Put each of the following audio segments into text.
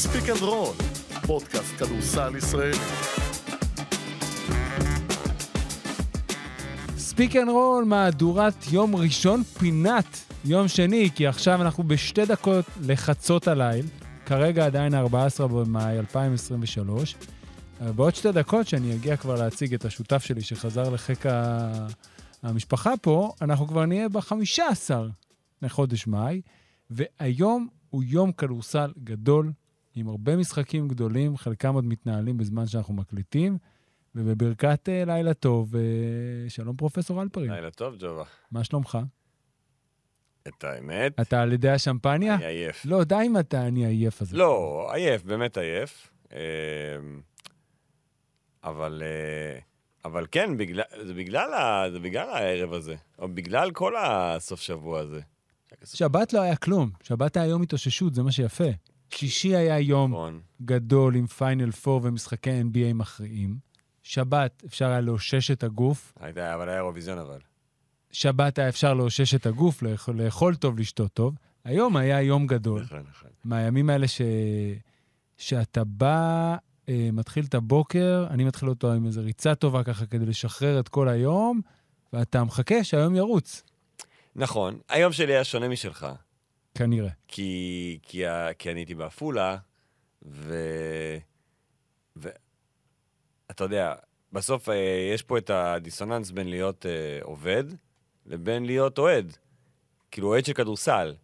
Speak and Roll, פודקאסט כדורסל ישראלי. Speak and Roll, מהדורת יום ראשון, פינת יום שני, כי עכשיו אנחנו בשתי דקות לחצות הליל, כרגע עדיין 14 במאי 2023. בעוד שתי דקות, שאני אגיע כבר להציג את השותף שלי שחזר לחיק ה- המשפחה פה, אנחנו כבר נהיה ב-15 לחודש מאי, והיום הוא יום כדורסל גדול, עם הרבה משחקים גדולים, חלקם עוד מתנהלים בזמן שאנחנו מקליטים, ובברכת אה, לילה טוב, אה, שלום פרופסור אלפרין. לילה טוב, ג'ובה. מה שלומך? את האמת, אתה על ידי השמפניה? אני עייף. לא, די עם ה"אני עייף" הזה. לא, עייף, באמת עייף. אמ, אבל, אה, אבל כן, בגלל, זה, בגלל ה, זה בגלל הערב הזה, או בגלל כל הסוף שבוע הזה. שבת לא היה כלום, שבת היה יום התאוששות, זה מה שיפה. שישי היה יום נכון. גדול עם פיינל 4 ומשחקי NBA מכריעים. שבת אפשר היה לאושש את הגוף. הייתה, אבל היה אירוויזיון אבל. שבת היה אפשר לאושש את הגוף, לאכול, לאכול טוב, לשתות טוב. היום היה יום גדול. נכון, נכון. מהימים האלה ש... שאתה בא, אה, מתחיל את הבוקר, אני מתחיל אותו עם איזו ריצה טובה ככה כדי לשחרר את כל היום, ואתה מחכה שהיום ירוץ, נכון, היום שלי היה שונה משלך, כנראה. כי, כי, ה- כי אני הייתי בעפולה, ו... ואתה יודע, בסוף אה, יש פה את הדיסוננס בין להיות אה, עובד לבין להיות אוהד. כאילו, אוהד של כדורסל.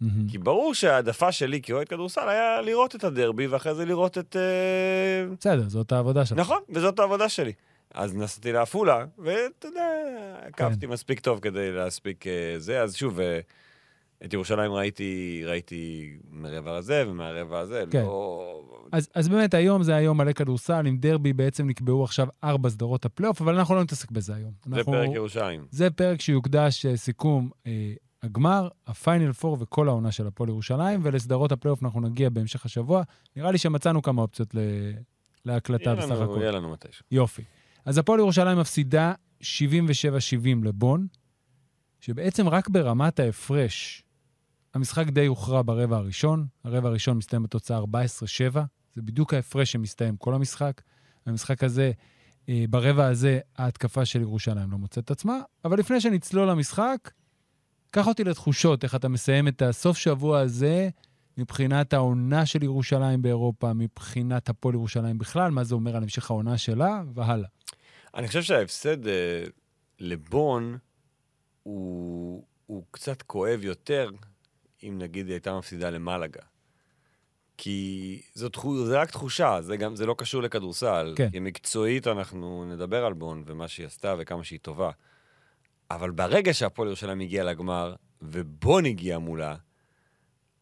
מהמם. כי ברור שההעדפה שלי כאוהד כדורסל היה לראות את הדרבי, ואחרי זה לראות את... אה, בסדר, זאת העבודה שלך. נכון, וזאת העבודה שלי. אז נסעתי לעפולה, ואתה יודע, עקבתי מספיק טוב כדי להספיק אה, זה. אז שוב, אה, את ירושלים ראיתי, ראיתי מהרבע הזה ומהרבע הזה, כן. לא... אז, אז באמת היום זה היום מלא כדורסל, עם דרבי בעצם נקבעו עכשיו ארבע סדרות הפלייאוף, אבל אנחנו לא נתעסק בזה היום. זה אנחנו, פרק ירושלים. זה פרק שיוקדש אה, סיכום אה, הגמר, ה-Final Four וכל העונה של הפועל ירושלים, ולסדרות הפלייאוף אנחנו נגיע בהמשך השבוע. נראה לי שמצאנו כמה אופציות ל... להקלטה יהיה בסך לנו- הכל. יהיה לנו מתישהו. יופי. אז הפועל ירושלים מפסידה 77-70 לבון, שבעצם רק ברמת ההפרש, המשחק די הוכרע ברבע הראשון. הרבע הראשון מסתיים בתוצאה 14-7, זה בדיוק ההפרש שמסתיים כל המשחק. המשחק הזה, אה, ברבע הזה, ההתקפה של ירושלים לא מוצאת את עצמה. אבל לפני שנצלול למשחק, קח אותי לתחושות, איך אתה מסיים את הסוף שבוע הזה מבחינת העונה של ירושלים באירופה, מבחינת הפועל ירושלים בכלל, מה זה אומר על המשך העונה שלה, והלאה. אני חושב שההפסד אה, לבון הוא, הוא קצת כואב יותר, אם נגיד היא הייתה מפסידה למלגה. כי זו תחו, זה רק תחושה, זה גם, זה לא קשור לכדורסל. כן. כי מקצועית אנחנו נדבר על בון ומה שהיא עשתה וכמה שהיא טובה. אבל ברגע שהפועל ירושלים הגיע לגמר, ובון הגיע מולה,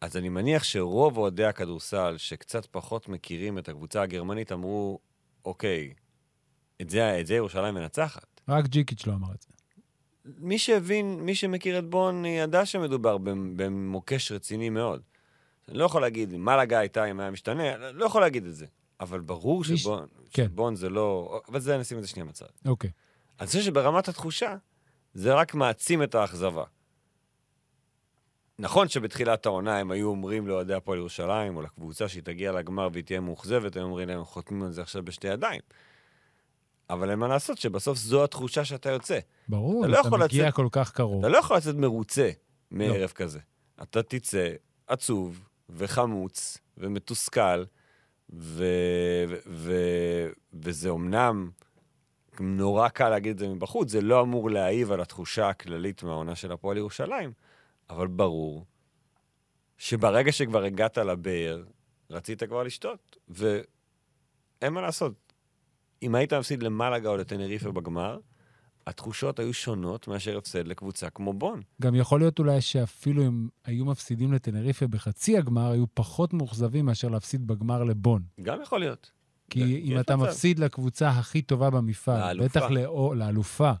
אז אני מניח שרוב אוהדי הכדורסל, שקצת פחות מכירים את הקבוצה הגרמנית, אמרו, אוקיי, את זה, את זה ירושלים מנצחת. רק ג'יקיץ' לא אמר את זה. מי שהבין, מי שמכיר את בון, ידע שמדובר במ- במוקש רציני מאוד. אני לא יכול להגיד, מה לגה הייתה אם היה משתנה, לא יכול להגיד את זה. אבל ברור מי ש- שבון, כן. שבון זה לא... אבל זה, נשים את זה שנייה בצד. אוקיי. אני חושב שברמת התחושה, זה רק מעצים את האכזבה. נכון שבתחילת העונה הם היו אומרים לאוהדי הפועל ירושלים, או לקבוצה שהיא תגיע לגמר והיא תהיה מאוכזבת, הם אומרים להם, חותמים על זה עכשיו בשתי ידיים. אבל אין מה לעשות שבסוף זו התחושה שאתה יוצא. ברור, אתה לא אתה מגיע לצאת- כל כך קרוב. אתה לא יכול לצאת מרוצה מערב לא. כזה. אתה תצא עצוב וחמוץ ומתוסכל, ו... ו... ו... וזה אומנם נורא קל להגיד את זה מבחוץ, זה לא אמור להעיב על התחושה הכללית מהעונה של הפועל ירושלים, אבל ברור שברגע שכבר הגעת לבאר, רצית כבר לשתות, ואין מה לעשות. אם היית מפסיד למלאגה או לטנריפה בגמר, התחושות היו שונות מאשר הפסד לקבוצה כמו בון. גם יכול להיות אולי שאפילו אם היו מפסידים לטנריפה בחצי הגמר, היו פחות מאוכזבים מאשר להפסיד בגמר לבון. גם יכול להיות. כי כן, אם אתה מצב. מפסיד לקבוצה הכי טובה במפעל, לאלופה. בטח לאור, לאלופה,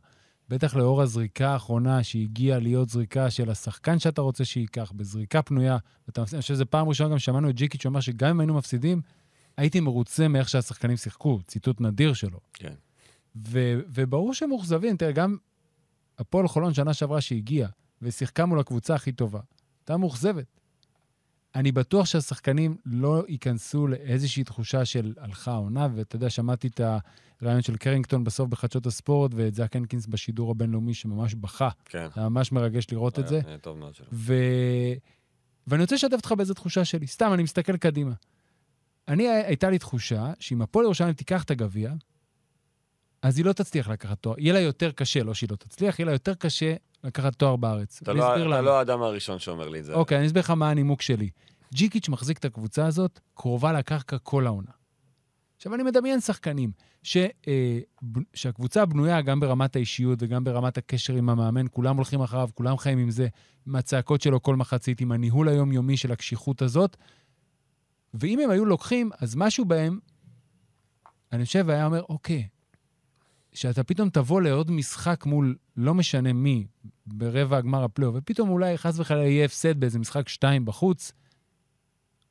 בטח לאור הזריקה האחרונה שהגיעה להיות זריקה של השחקן שאתה רוצה שייקח, בזריקה פנויה, ואתה אני חושב שזו פעם ראשונה גם שמענו את ג'יקיץ' שאומר שגם אם היינו מפסידים, הייתי מרוצה מאיך שהשחקנים שיחקו, ציטוט נדיר שלו. כן. ו- וברור שהם מאוכזבים, תראה, גם הפועל חולון שנה שעברה שהגיעה ושיחקה מול הקבוצה הכי טובה, הייתה מאוכזבת. אני בטוח שהשחקנים לא ייכנסו לאיזושהי תחושה של הלכה העונה, ואתה יודע, שמעתי את הרעיון של קרינגטון בסוף בחדשות הספורט, ואת זאק הנקינס בשידור הבינלאומי, שממש בכה. כן. היה ממש מרגש לראות את זה. היה טוב מאוד שלו. ו... ואני רוצה לשתף אותך באיזו תחושה שלי. סתם, אני מסתכל קדימה. אני, הייתה לי תחושה שאם הפועל ירושלים תיקח את הגביע, אז היא לא תצליח לקחת תואר. יהיה לה יותר קשה, לא שהיא לא תצליח, יהיה לה יותר קשה לקחת תואר בארץ. אתה לא- אתה. לא האדם הראשון שאומר לי את זה. אוקיי, אני אסביר לך מה הנימוק שלי. ג'יקיץ' מחזיק את הקבוצה הזאת קרובה לקרקע כל העונה. עכשיו, אני מדמיין שחקנים ש, אה, ב- שהקבוצה בנויה גם ברמת האישיות וגם ברמת הקשר עם המאמן, כולם הולכים אחריו, כולם חיים עם זה, עם הצעקות שלו כל מחצית, עם הניהול היומיומי של הקשיחות הזאת. ואם הם היו לוקחים, אז משהו בהם, אני חושב, היה אומר, אוקיי, שאתה פתאום תבוא לעוד משחק מול לא משנה מי, ברבע הגמר הפלייאוף, ופתאום אולי חס וחלילה יהיה הפסד באיזה משחק שתיים בחוץ,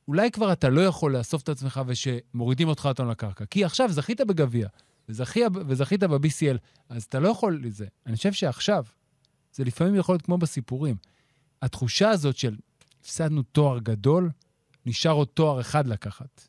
אולי כבר אתה לא יכול לאסוף את עצמך ושמורידים אותך אותנו לקרקע. כי עכשיו זכית בגביע, וזכי, וזכית ב-BCL, אז אתה לא יכול לזה. אני חושב שעכשיו, זה לפעמים יכול להיות כמו בסיפורים. התחושה הזאת של הפסדנו תואר גדול, נשאר עוד תואר אחד לקחת.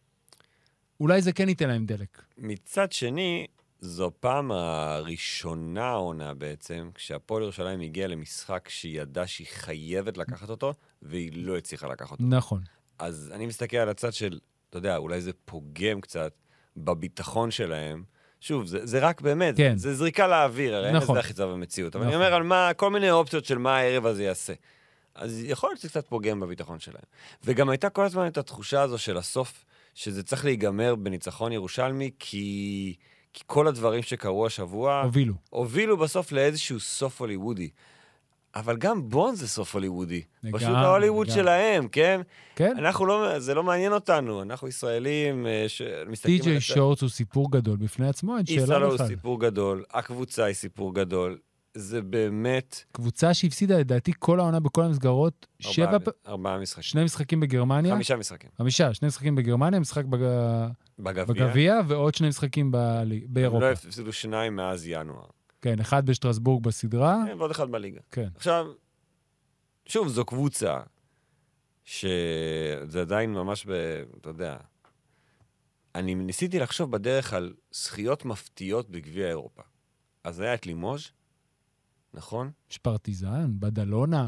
אולי זה כן ייתן להם דלק. מצד שני, זו פעם הראשונה העונה בעצם, כשהפועל ירושלים הגיעה למשחק שהיא ידעה שהיא חייבת לקחת אותו, והיא לא הצליחה לקחת אותו. נכון. אז אני מסתכל על הצד של, אתה יודע, אולי זה פוגם קצת בביטחון שלהם. שוב, זה, זה רק באמת, כן. זה זריקה לאוויר, הרי אין נכון. לזה אחיזה במציאות. אבל נכון. אני אומר על מה, כל מיני אופציות של מה הערב הזה יעשה. אז יכול להיות שזה קצת פוגם בביטחון שלהם. וגם הייתה כל הזמן את התחושה הזו של הסוף, שזה צריך להיגמר בניצחון ירושלמי, כי, כי כל הדברים שקרו השבוע הובילו. הובילו בסוף לאיזשהו סוף הוליוודי. אבל גם בון זה סוף הוליוודי. לגמרי, פשוט ההוליווד. שלהם, כן? כן? אנחנו לא, זה לא מעניין אותנו, אנחנו ישראלים אה, שמסתכלים טי.ג'יי שורטס הוא סיפור גדול בפני עצמו, אין שאלה איסלו הוא בכלל. סיפור גדול, הקבוצה היא סיפור גדול. זה באמת... קבוצה שהפסידה לדעתי כל העונה בכל המסגרות, שבע, ארבעה- משחקים. שני משחקים בגרמניה, חמישה משחקים. חמישה, שני משחקים בגרמניה, משחק בג... בגביע. ועוד שני משחקים. הם באירופה. לא הפסידו שניים מאז ינואר. כן, אחד בשטרסבורג בסדרה, כן, ועוד אחד בליגה. כן. עכשיו, שוב, זו קבוצה שזה עדיין ממש ב... אתה יודע, אני ניסיתי לחשוב בדרך על זכיות מפתיעות בגביע אירופה. אז היה את לימוז', נכון? יש פרטיזן, בדלונה.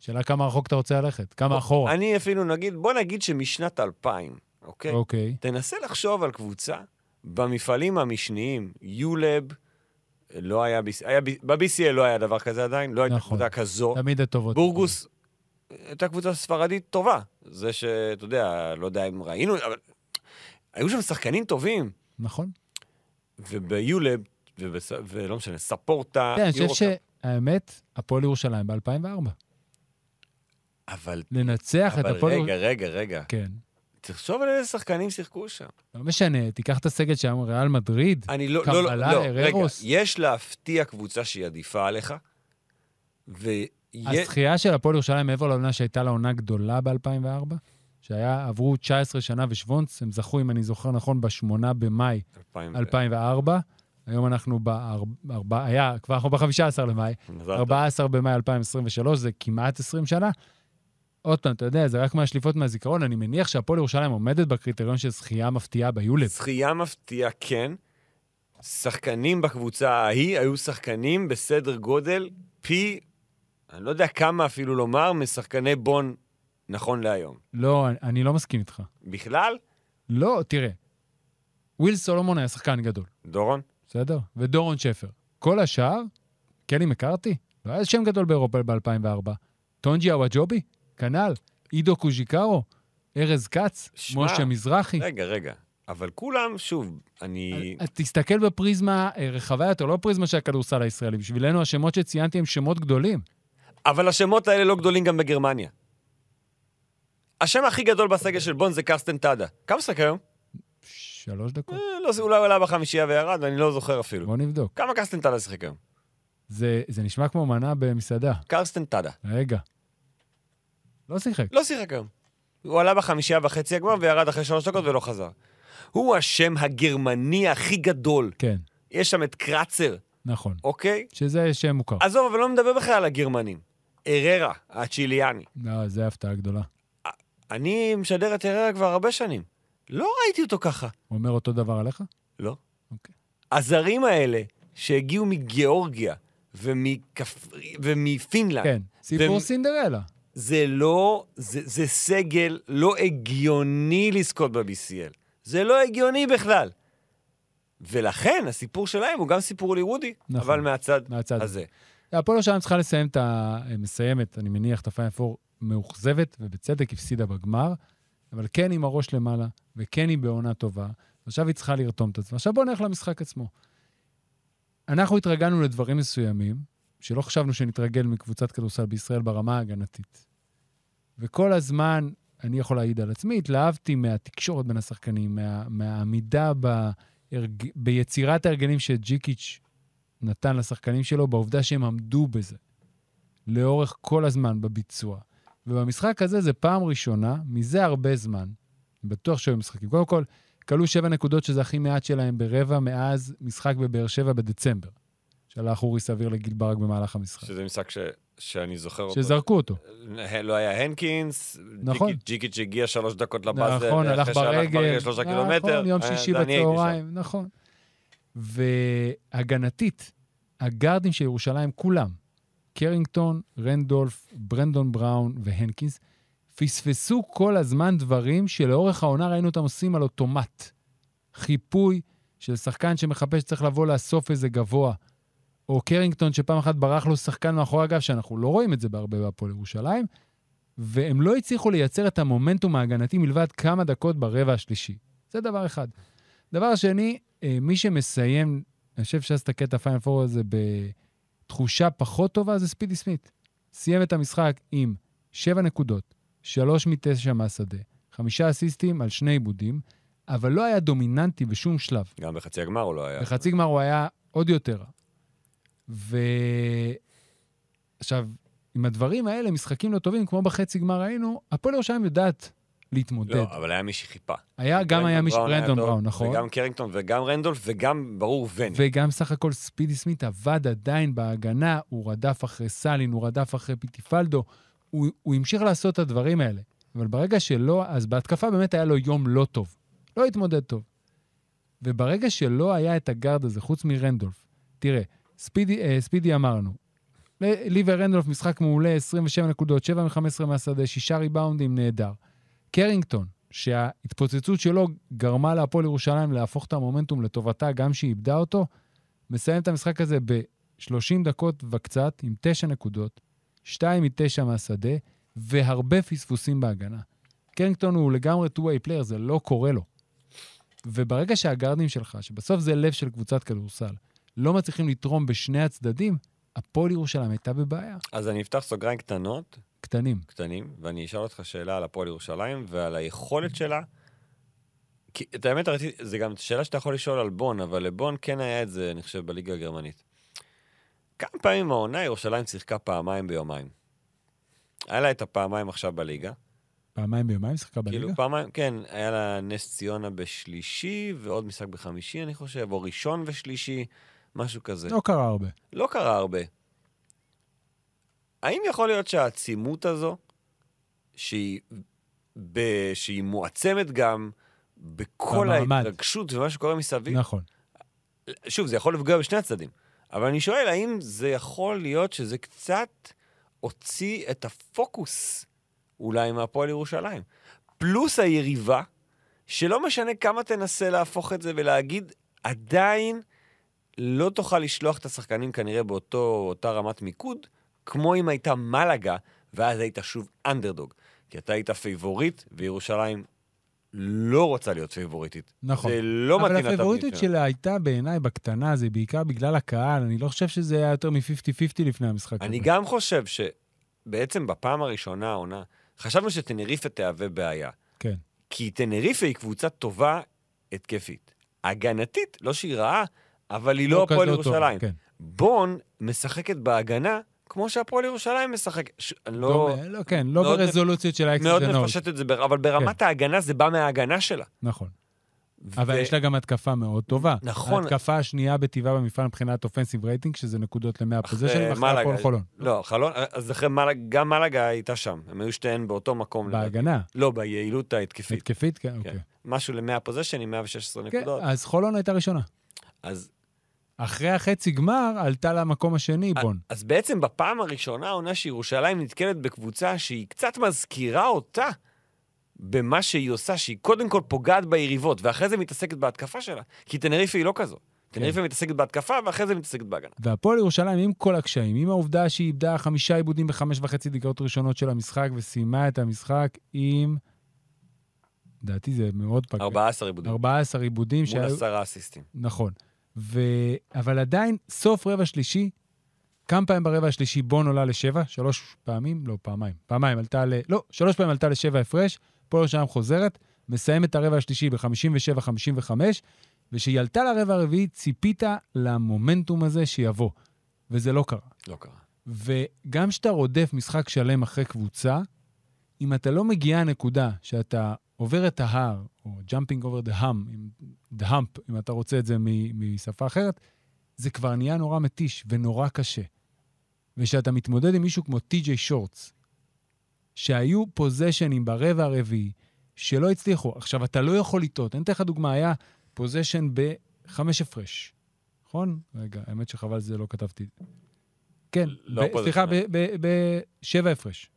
שאלה כמה רחוק אתה רוצה ללכת, כמה אחורה. אני אפילו נגיד, בוא נגיד שמשנת 2000, אוקיי? אוקיי. תנסה לחשוב על קבוצה במפעלים המשניים, יולב, לא היה, היה ב-BCL לא היה דבר כזה עדיין, לא הייתה נכון. קבוצה כזו. תמיד הטובות. בורגוס הייתה קבוצה ספרדית טובה. זה שאתה יודע, לא יודע אם ראינו, אבל היו שם שחקנים טובים. נכון. וביולב. ולא משנה, ספורטה, כן, אני חושב יורוקאפ. שהאמת, הפועל ירושלים ב-2004. אבל, לנצח את אבל הפועל... רגע, רגע, רגע. כן. תחשוב על איזה שחקנים שיחקו שם. לא משנה, תיקח את הסגל שם, ריאל מדריד. אני לא, לא, לא, קבלה, לא, רגע, הררוס. יש להפתיע קבוצה שהיא עדיפה עליך, ויש... הזכייה של הפועל ירושלים מעבר לעונה שהייתה לה עונה גדולה ב-2004, שהיה, עברו 19 שנה ושוונץ, הם זכו, אם אני זוכר נכון, ב-8 במאי 2004. היום אנחנו ב... היה, כבר אנחנו ב-15 למאי, מזל טוב. 14 במאי 2023, זה כמעט 20 שנה. עוד פעם, אתה יודע, זה רק מהשליפות מהזיכרון, אני מניח שהפועל ירושלים עומדת בקריטריון של זכייה מפתיעה ביולד. זכייה מפתיעה, כן. שחקנים בקבוצה ההיא היו שחקנים בסדר גודל פי, אני לא יודע כמה אפילו לומר, משחקני בון נכון להיום. לא, אני- אני לא מסכים איתך. בכלל, לא, תראה, וויל סולומון היה שחקן גדול, דורון, בסדר? ודורון שפר. כל השאר, קלי מקארתי, לא היה שם גדול באירופה ב-2004. טונג'י אווג'ובי, כנ"ל. עידו קוז'יקרו, ארז כץ, שמע, משה מזרחי. רגע, רגע. אבל כולם, שוב, אני... אז תסתכל בפריזמה אה, רחבה יותר, לא פריזמה של הכדורסל הישראלי. בשבילנו השמות שציינתי הם שמות גדולים. אבל השמות האלה לא גדולים גם בגרמניה. השם הכי גדול בסגל של בון זה קרסטן טאדה. כמה משחק היום? שלוש דקות. אה, לא, זה אולי עלה בחמישייה וירד, ואני לא זוכר אפילו. בוא נבדוק. כמה קרסטן טאדה שיחק היום? זה, זה נשמע כמו מנה במסעדה. קרסטן טאדה. רגע. לא שיחק. לא שיחק היום. הוא עלה בחמישייה בחצי הגמר וירד אחרי שלוש דקות ולא חזר. הוא השם הגרמני הכי גדול. כן, יש שם את קרצר, נכון. אוקיי? שזה שם מוכר. עזוב, אבל לא מדבר בכלל על הגרמנים. אררה, הצ'יליאני. לא, זה הפתעה גדולה. אני משדר את יראה כבר הרבה שנים. לא ראיתי אותו ככה. הוא אומר אותו דבר עליך? לא. אוקיי. הזרים האלה שהגיעו מגיאורגיה ומכפ... ומפינלנד, כן. סיפור והם- סינדרלה. זה לא, זה, זה סגל לא הגיוני לזכות ב-BCL. זה לא הגיוני בכלל. ולכן הסיפור שלהם הוא גם סיפור הוליוודי, נכון. אבל מהצד מהצד הזה. הפועל ירושלים צריכה לסיים את ה... מסיימת, אני מניח, את הפיינל פור מאוכזבת, ובצדק הפסידה בגמר, אבל כן עם הראש למעלה, וכן היא בעונה טובה. עכשיו היא צריכה לרתום את עצמה. עכשיו בואו נלך למשחק עצמו. אנחנו התרגלנו לדברים מסוימים, שלא חשבנו שנתרגל מקבוצת כדורסל בישראל ברמה ההגנתית. וכל הזמן, אני יכול להעיד על עצמי, התלהבתי מהתקשורת בין השחקנים, מה, מהעמידה בהרג... ביצירת ההרגלים שג'יקיץ' נתן לשחקנים שלו, בעובדה שהם עמדו בזה לאורך כל הזמן בביצוע. ובמשחק הזה זה פעם ראשונה, מזה הרבה זמן, בטוח שהיו משחקים. קודם כל, כלו שבע נקודות, שזה הכי מעט שלהם ברבע מאז משחק בבאר שבע בדצמבר. שלח אורי סביר לגיל ברק במהלך המשחק. שזה משחק ש, שאני זוכר אותו. שזרקו אותו. לא היה הנקינס, נכון. ג'יקיץ'- הגיע שלוש דקות לבאזר, נכון, הלך אחרי שהלך ברגל. שלושה נכון, קילומטר. יום אה, שישי. בצהריים, נכון. והגנתית, הגארדים של ירושלים, כולם, קרינגטון, רנדולף, ברנדון בראון והנקינס, פספסו כל הזמן דברים שלאורך העונה ראינו אותם עושים על אוטומט. חיפוי של שחקן שמחפש שצריך לבוא לאסוף איזה גבוה, או קרינגטון שפעם אחת ברח לו שחקן מאחורי הגב, שאנחנו לא רואים את זה בהרבה בהפועל ירושלים, והם לא הצליחו לייצר את המומנטום ההגנתי מלבד כמה דקות ברבע השלישי. זה דבר אחד. דבר שני, אה, מי שמסיים, אני חושב להסתכל את הפיינל פור הזה בתחושה פחות טובה, זה ספידי סמית. סיים את המשחק עם שבע נקודות, שלוש מתשע מהשדה, חמישה אסיסטים על שני עיבודים, אבל לא היה דומיננטי בשום שלב. גם בחצי הגמר הוא לא היה. בחצי גמר הוא היה עוד יותר רע. ו... עכשיו, עם הדברים האלה, משחקים לא טובים, כמו בחצי גמר ראינו, הפועל ירושלים יודעת להתמודד. לא, אבל היה מי שחיפה. היה, גם היה מי ש... טוב, בראון, נכון. וגם קרינגטון וגם רנדולף וגם, ברור, ון. וגם סך הכל ספידי סמית עבד עדיין בהגנה, הוא רדף אחרי סאלין, הוא רדף אחרי פיטיפלדו, הוא, הוא המשיך לעשות את הדברים האלה. אבל ברגע שלא, אז בהתקפה באמת היה לו יום לא טוב. לא התמודד טוב. וברגע שלא היה את הגארד הזה, חוץ מרנדולף, תראה, ספידי, אה, ספידי אמרנו, לי ורנדולף משחק מעולה, 27 נקודות, 7 מ-15 מהשדה, 6 ריבאונדים, נהדר. קרינגטון, שההתפוצצות שלו גרמה להפועל ירושלים להפוך את המומנטום לטובתה, גם שהיא איבדה אותו, מסיים את המשחק הזה ב-30 דקות וקצת, עם 9 נקודות, 2 מ-9 מהשדה, והרבה פספוסים בהגנה. קרינגטון הוא לגמרי two-way player, זה לא קורה לו. וברגע שהגארדים שלך, שבסוף זה לב של קבוצת כדורסל, לא מצליחים לתרום בשני הצדדים, הפועל ירושלים הייתה בבעיה. אז אני אפתח סוגריים קטנות, קטנים. קטנים, ואני אשאל אותך שאלה על הפועל ירושלים ועל היכולת שלה. כי את האמת, רציתי, זה גם שאלה שאתה יכול לשאול על בון, אבל לבון כן היה את זה, אני חושב, בליגה הגרמנית. כמה פעמים העונה ירושלים שיחקה פעמיים ביומיים? היה לה את הפעמיים עכשיו בליגה. פעמיים ביומיים שיחקה בליגה? כאילו פעמיים, כן, היה לה נס ציונה בשלישי, ועוד משחק בחמישי, אני חושב, או ראשון ושלישי, משהו כזה. לא קרה הרבה. לא קרה הרבה. האם יכול להיות שהעצימות הזו, שהיא, ב, שהיא מועצמת גם בכל במעמד. ההתרגשות ומה שקורה מסביב, נכון. שוב, זה יכול לפגוע בשני הצדדים, אבל אני שואל, האם זה יכול להיות שזה קצת הוציא את הפוקוס אולי מהפועל ירושלים? פלוס היריבה, שלא משנה כמה תנסה להפוך את זה ולהגיד, עדיין לא תוכל לשלוח את השחקנים כנראה באותה רמת מיקוד, כמו אם הייתה מלאגה, ואז היית שוב אנדרדוג. כי אתה היית פייבוריט, וירושלים לא רוצה להיות פייבוריטית. נכון. זה לא אבל מתאים לתבנית הפייבוריטיות שלה. שלה הייתה בעיניי בקטנה, זה בעיקר בגלל הקהל. אני לא חושב שזה היה יותר מ-50-50 לפני המשחק אני הזה. גם חושב שבעצם בפעם הראשונה העונה, חשבנו שטנריפה תהווה בעיה. כן. כי טנריפה היא קבוצה טובה התקפית. הגנתית, לא שהיא רעה, אבל היא לא הפועל כזאת טובה, ירושלים. כן. בון משחקת בהגנה כמו שהפועל ירושלים משחק. ש... לא... לא, לא, כן, לא מאוד ברזולוציות של האקס מאוד. מפשט את זה, בר- אבל ברמת ההגנה זה בא מההגנה שלה. נכון. אבל ו- יש לה גם התקפה מאוד טובה. נכון. ההתקפה השנייה בטבעה במפעל מבחינת אופנסיב רייטינג, שזה נקודות ל-100 אחרי פוזיישנים, אחרי. הפועל חולון. לא, חלון, אז אחרי מלאגה, גם מלאגה הייתה שם. הם היו שתיהן באותו מקום. בהגנה, לא, ביעילות ההתקפית. התקפית, כן, כן. אוקיי. משהו ל-100 פוזיישנים, 116 כן, נקודות. אז חולון הייתה ראשונה. אז אחרי החצי גמר, עלתה למקום השני, בון. אז בעצם בפעם הראשונה העונה שירושלים נתקלת בקבוצה שהיא קצת מזכירה אותה במה שהיא עושה, שהיא קודם כל פוגעת ביריבות, ואחרי זה מתעסקת בהתקפה שלה. כי טנריפה היא לא כזו. טנריפה מתעסקת בהתקפה, ואחרי זה מתעסקת בהגנה. והפועל ירושלים, עם כל הקשיים, עם העובדה שהיא איבדה חמישה עיבודים בחמש וחצי דקות ראשונות של המשחק, וסיימה את המשחק עם... לדעתי זה מאוד פגע. 14 עיבודים. 14 עיבודים מול שהיו... אסיסטים. נכון. ו... אבל עדיין, סוף רבע שלישי, כמה פעמים ברבע השלישי בון עולה לשבע? שלוש פעמים? לא, פעמיים. פעמיים עלתה ל... לא, שלוש פעמים עלתה לשבע הפרש, הפועל ירושלים חוזרת, מסיימת את הרבע השלישי ב-57-55, וכשהיא עלתה לרבע הרביעי, ציפית למומנטום הזה שיבוא, וזה לא קרה. לא קרה. וגם כשאתה רודף משחק שלם אחרי קבוצה, אם אתה לא מגיע הנקודה שאתה עובר את ההר, או jumping over the hum, עם- the hump, אם אתה רוצה את זה משפה אחרת, זה כבר נהיה נורא מתיש ונורא קשה. וכשאתה מתמודד עם מישהו כמו טי.ג'יי שורטס, שהיו פוזיישנים ברבע הרביעי, שלא הצליחו. עכשיו, אתה לא יכול לטעות. אני אתן לך דוגמה, היה possession בחמש הפרש, נכון? רגע, האמת שחבל שזה לא כתבתי. כן, לא ב-. סליחה, בשבע הפרש.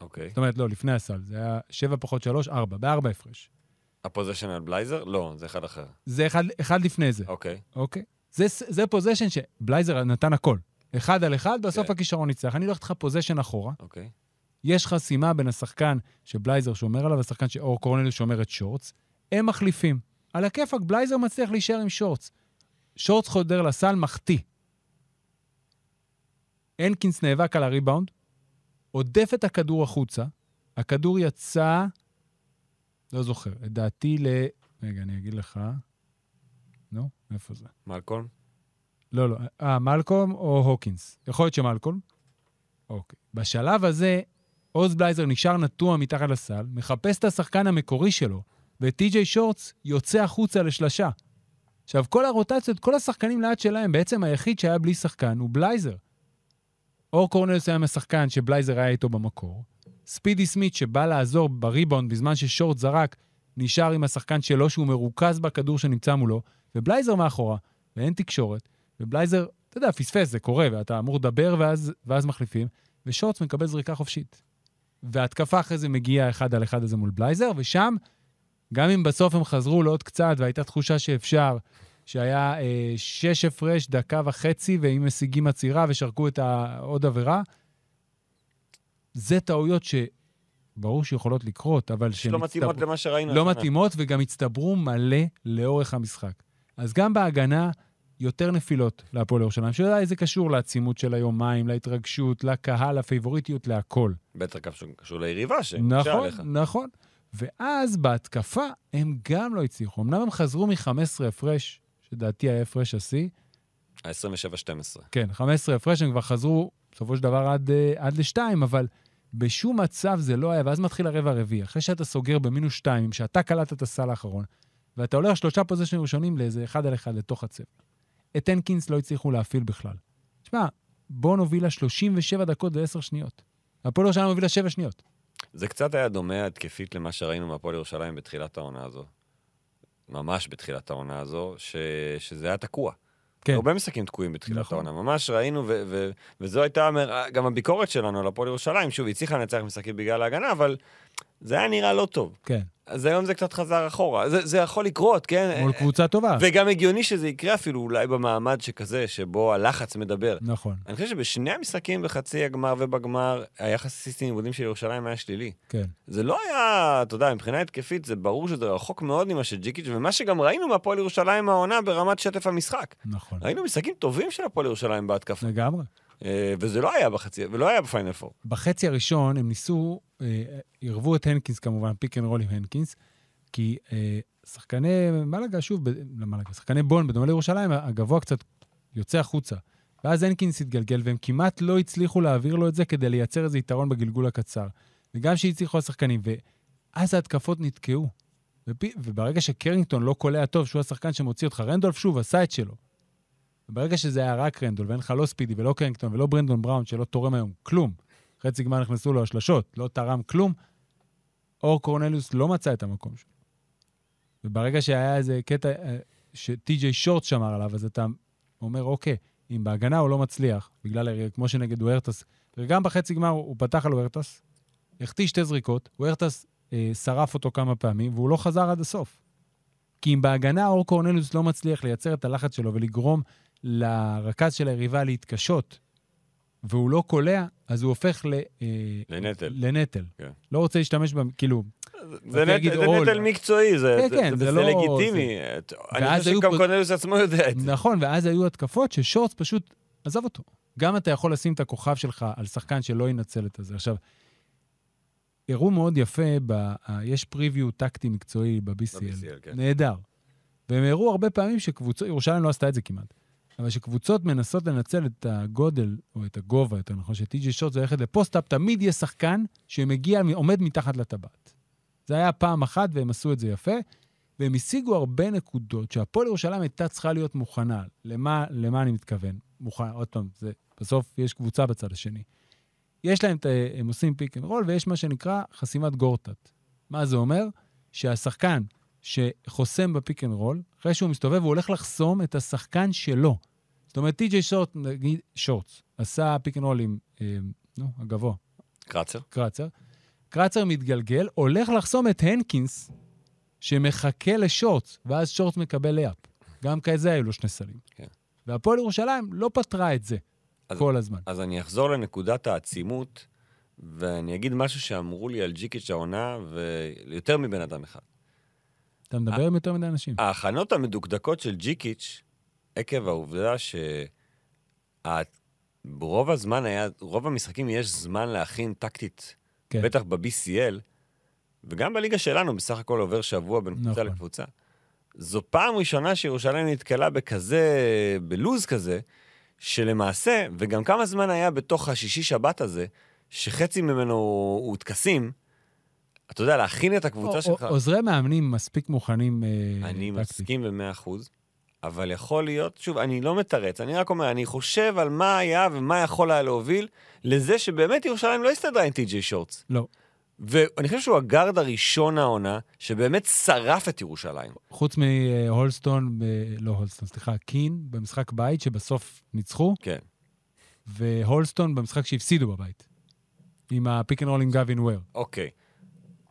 אוקיי. זאת אומרת, לא, לפני הסל. זה היה שבע פחות שלוש, ארבע, בארבע הפרש. ה-possession על בלייזר? לא, זה אחד אחר. זה אחד, אחד לפני זה, אוקיי. אוקיי? זה, זה possession שבלייזר נתן הכל. אחד על אחד, בסוף כן. הכישרון ניצח. אני הולך איתך possession אחורה. אוקיי. יש חסימה בין השחקן שבלייזר שומר עליו והשחקן שאור קורנל שומר את שורטס. הם מחליפים. על הכיפאק, בלייזר מצליח להישאר עם שורטס. שורטס חודר לסל, מחטיא. הנקינס נאבק על הריבאונד, הודף את הכדור החוצה, הכדור יצא, לא זוכר, לדעתי ל... רגע, אני אגיד לך. נו, איפה זה? מלקולם? לא, לא. אה, מלקום או הוקינס? יכול להיות שמלקום. אוקיי. בשלב הזה, עוז בלייזר נשאר נטוע מתחת לסל, מחפש את השחקן המקורי שלו, וטי.ג'יי שורטס יוצא החוצה לשלשה. עכשיו, כל הרוטציות, כל השחקנים ליד שלהם, בעצם היחיד שהיה בלי שחקן הוא בלייזר. אור קורנלס היה עם השחקן שבלייזר היה איתו במקור. ספידי סמית, שבא לעזור בריבאונד בזמן ששורט זרק, נשאר עם השחקן שלו, שהוא מרוכז בכדור שנמצא מולו, ובלייזר מאחורה, ואין תקשורת, ובלייזר, אתה יודע, פספס, זה קורה, ואתה אמור לדבר ואז, ואז מחליפים, ושורטס מקבל זריקה חופשית. וההתקפה אחרי זה מגיעה אחד על אחד הזה מול בלייזר, ושם, גם אם בסוף הם חזרו לעוד קצת והייתה תחושה שאפשר, שהיה אה, שש הפרש, דקה וחצי, ואם משיגים עצירה ושרקו את העוד עבירה, זה טעויות שברור שיכולות לקרות, אבל שהן שלא מתאימות למה שראינו. לא השנה. מתאימות וגם הצטברו מלא לאורך המשחק. אז גם בהגנה, יותר נפילות להפועל ירושלים, שאולי זה קשור לעצימות של היומיים, להתרגשות, לקהל, לפייבוריטיות, להכל. בטח קשור- ליריבה שנקשה נכון, עליך. נכון. ואז בהתקפה הם גם לא הצליחו. אמנם הם חזרו מ-15 הפרש, שדעתי היה הפרש השיא, ה-27-12. כן, 15 הפרש, הם כבר חזרו בסופו של דבר עד, אה, עד לשתיים, אבל בשום מצב זה לא היה, ואז מתחיל הרבע הרביעי. אחרי שאתה סוגר במינוס שתיים, שאתה קלטת את הסל האחרון, ואתה הולך שלושה פוזיישנים ראשונים לאיזה אחד על אחד לתוך הצבע. את הנקינס לא הצליחו להפעיל בכלל. תשמע, בון הובילה 37 דקות ו-10 שניות. הפועל ירושלים הובילה 7 שניות. זה קצת היה דומה התקפית למה שראינו מהפועל ירושלים בתחילת העונה הזו. ממש בתחילת העונה הזו, ש... שזה היה תקוע. כן. הרבה משחקים תקועים בתחילת נכון. העונה. ממש ראינו, ו- ו- וזו הייתה המר- גם הביקורת שלנו על הפועל ירושלים. שוב, היא הצליחה לנצח משחקים בגלל ההגנה, אבל זה היה נראה לא טוב. כן, אז היום זה קצת חזר אחורה. זה, זה יכול לקרות, כן? מול קבוצה טובה. וגם הגיוני שזה יקרה אפילו אולי במעמד שכזה, שבו הלחץ מדבר. נכון, אני חושב שבשני המשחקים בחצי הגמר ובגמר, היחס הסיסטי ניגודים של ירושלים היה שלילי. כן. זה לא היה, אתה יודע, מבחינה התקפית, זה ברור שזה רחוק מאוד ממה שג'יקיץ', ומה שגם ראינו מהפועל ירושלים העונה ברמת שטף המשחק. נכון. ראינו משחקים טובים של הפועל ירושלים בהתקפה, לגמרי. אה, וזה לא היה בחצי, ולא היה ב-Final Four. בחצי הראשון הם ניסו, עירבו את הנקינס כמובן, pick and roll עם הנקינס, כי אה, שחקני מלאגה, שוב, לא מלאגה, שחקני בון, בדומה לירושלים, הגבוה קצת יוצא החוצה. ואז הנקינס התגלגל, והם כמעט לא הצליחו להעביר לו את זה כדי לייצר איזה יתרון בגלגול הקצר. וגם שהצליחו השחקנים, ואז ההתקפות נתקעו. ופי, וברגע שקרינגטון לא קולע טוב, שהוא השחקן שמוציא אותך, רנדולף שוב עשה את שלו. וברגע שזה היה רק רנדול, ואין לך לא ספידי ולא קרינגטון ולא ברנדון בראון, שלא תורם היום כלום, חצי גמר נכנסו לו השלשות, לא תרם כלום, אור קורנליוס לא מצא את המקום שלו. וברגע שהיה איזה קטע אה, שטי.ג'יי שורט שמר עליו, אז אתה אומר, אוקיי, אם בהגנה הוא לא מצליח, בגלל, כמו שנגד וורטס, וגם בחצי גמר הוא פתח על וורטס, החטיא שתי זריקות, וורטס אה, שרף אותו כמה פעמים, והוא לא חזר עד הסוף. כי אם בהגנה אור קורנליוס לא מצליח לייצר את הלחץ שלו ולגרום לרכז של היריבה להתקשות, והוא לא קולע, אז הוא הופך ל, אה, לנטל. לנטל. כן. לא רוצה להשתמש ב... כאילו, זה להגיד נטל- זה. נטל מקצועי, זה כן, זה- כן, זה- זה זה לא- לגיטימי. אני ואז חושב שגם פה- קורנליוס עצמו יודע את זה. נכון, ואז היו התקפות ששורטס פשוט עזב אותו. גם אתה יכול לשים את הכוכב שלך על שחקן שלא ינצל את הזה. עכשיו, הראו מאוד יפה, ב, יש פריוויו טקטי מקצועי ב-BCL. ב-BCL, כן. נהדר. והם הראו הרבה פעמים שקבוצות, ירושלים לא עשתה את זה כמעט, אבל שקבוצות מנסות לנצל את הגודל, או את הגובה, יותר נכון, שטי.ג'י שורט זה ללכת לפוסט-אפ, תמיד יהיה שחקן שמגיע, עומד מתחת לטבעת. זה היה פעם אחת, והם עשו את זה יפה, והם השיגו הרבה נקודות שהפועל ירושלים הייתה צריכה להיות מוכנה. למה, למה אני מתכוון? מוכנה, עוד פעם, זה, בסוף יש קבוצה בצד השני. יש להם, את ה- הם עושים פיק אנד רול, ויש מה שנקרא חסימת גורטאט. מה זה אומר? שהשחקן שחוסם בפיק אנד רול, אחרי שהוא מסתובב, הוא הולך לחסום את השחקן שלו. זאת אומרת, טי.ג'יי שורט, נגיד, שורטס, עשה פיק אנד רול עם, אה, נו, הגבוה, קרצר? קרצר. קרצר מתגלגל, הולך לחסום את הנקינס, שמחכה לשורטס, ואז שורטס מקבל לייאפ. גם כזה היו לו שני סלים. כן. והפועל ירושלים לא פתרה את זה אז- כל הזמן. אז אני אחזור לנקודת העצימות, ואני אגיד משהו שאמרו לי על ג'יקיץ' העונה, ויותר מבן אדם אחד. אתה מדבר עם יותר מדי אנשים. ההכנות המדוקדקות של ג'יקיץ', עקב העובדה שרוב הזמן היה, רוב המשחקים יש זמן להכין טקטית, כן. בטח ב-BCL, וגם בליגה שלנו בסך הכל עובר שבוע בין קבוצה נכון. לקבוצה. זו פעם ראשונה שירושלים נתקלה בכזה, בלוז כזה, שלמעשה, וגם כמה זמן היה בתוך השישי-שבת הזה, שחצי ממנו הוא טקסים, אתה יודע, להכין את הקבוצה שלך. עוזרי מאמנים מספיק מוכנים אה, אני. מסכים במאה אחוז, אבל יכול להיות, שוב, אני לא מתרץ, אני רק אומר, אני חושב על מה היה ומה יכול היה להוביל לזה שבאמת ירושלים לא הסתדרה עם טי.ג'יי שורטס. לא. ואני חושב שהוא הגארד הראשון העונה, שבאמת שרף את ירושלים. חוץ מהולסטון, לא הולסטון, סליחה, קין, במשחק בית, שבסוף ניצחו, כן. והולסטון במשחק שהפסידו בבית. עם הפיק אנד רול עם גווין וויר. אוקיי.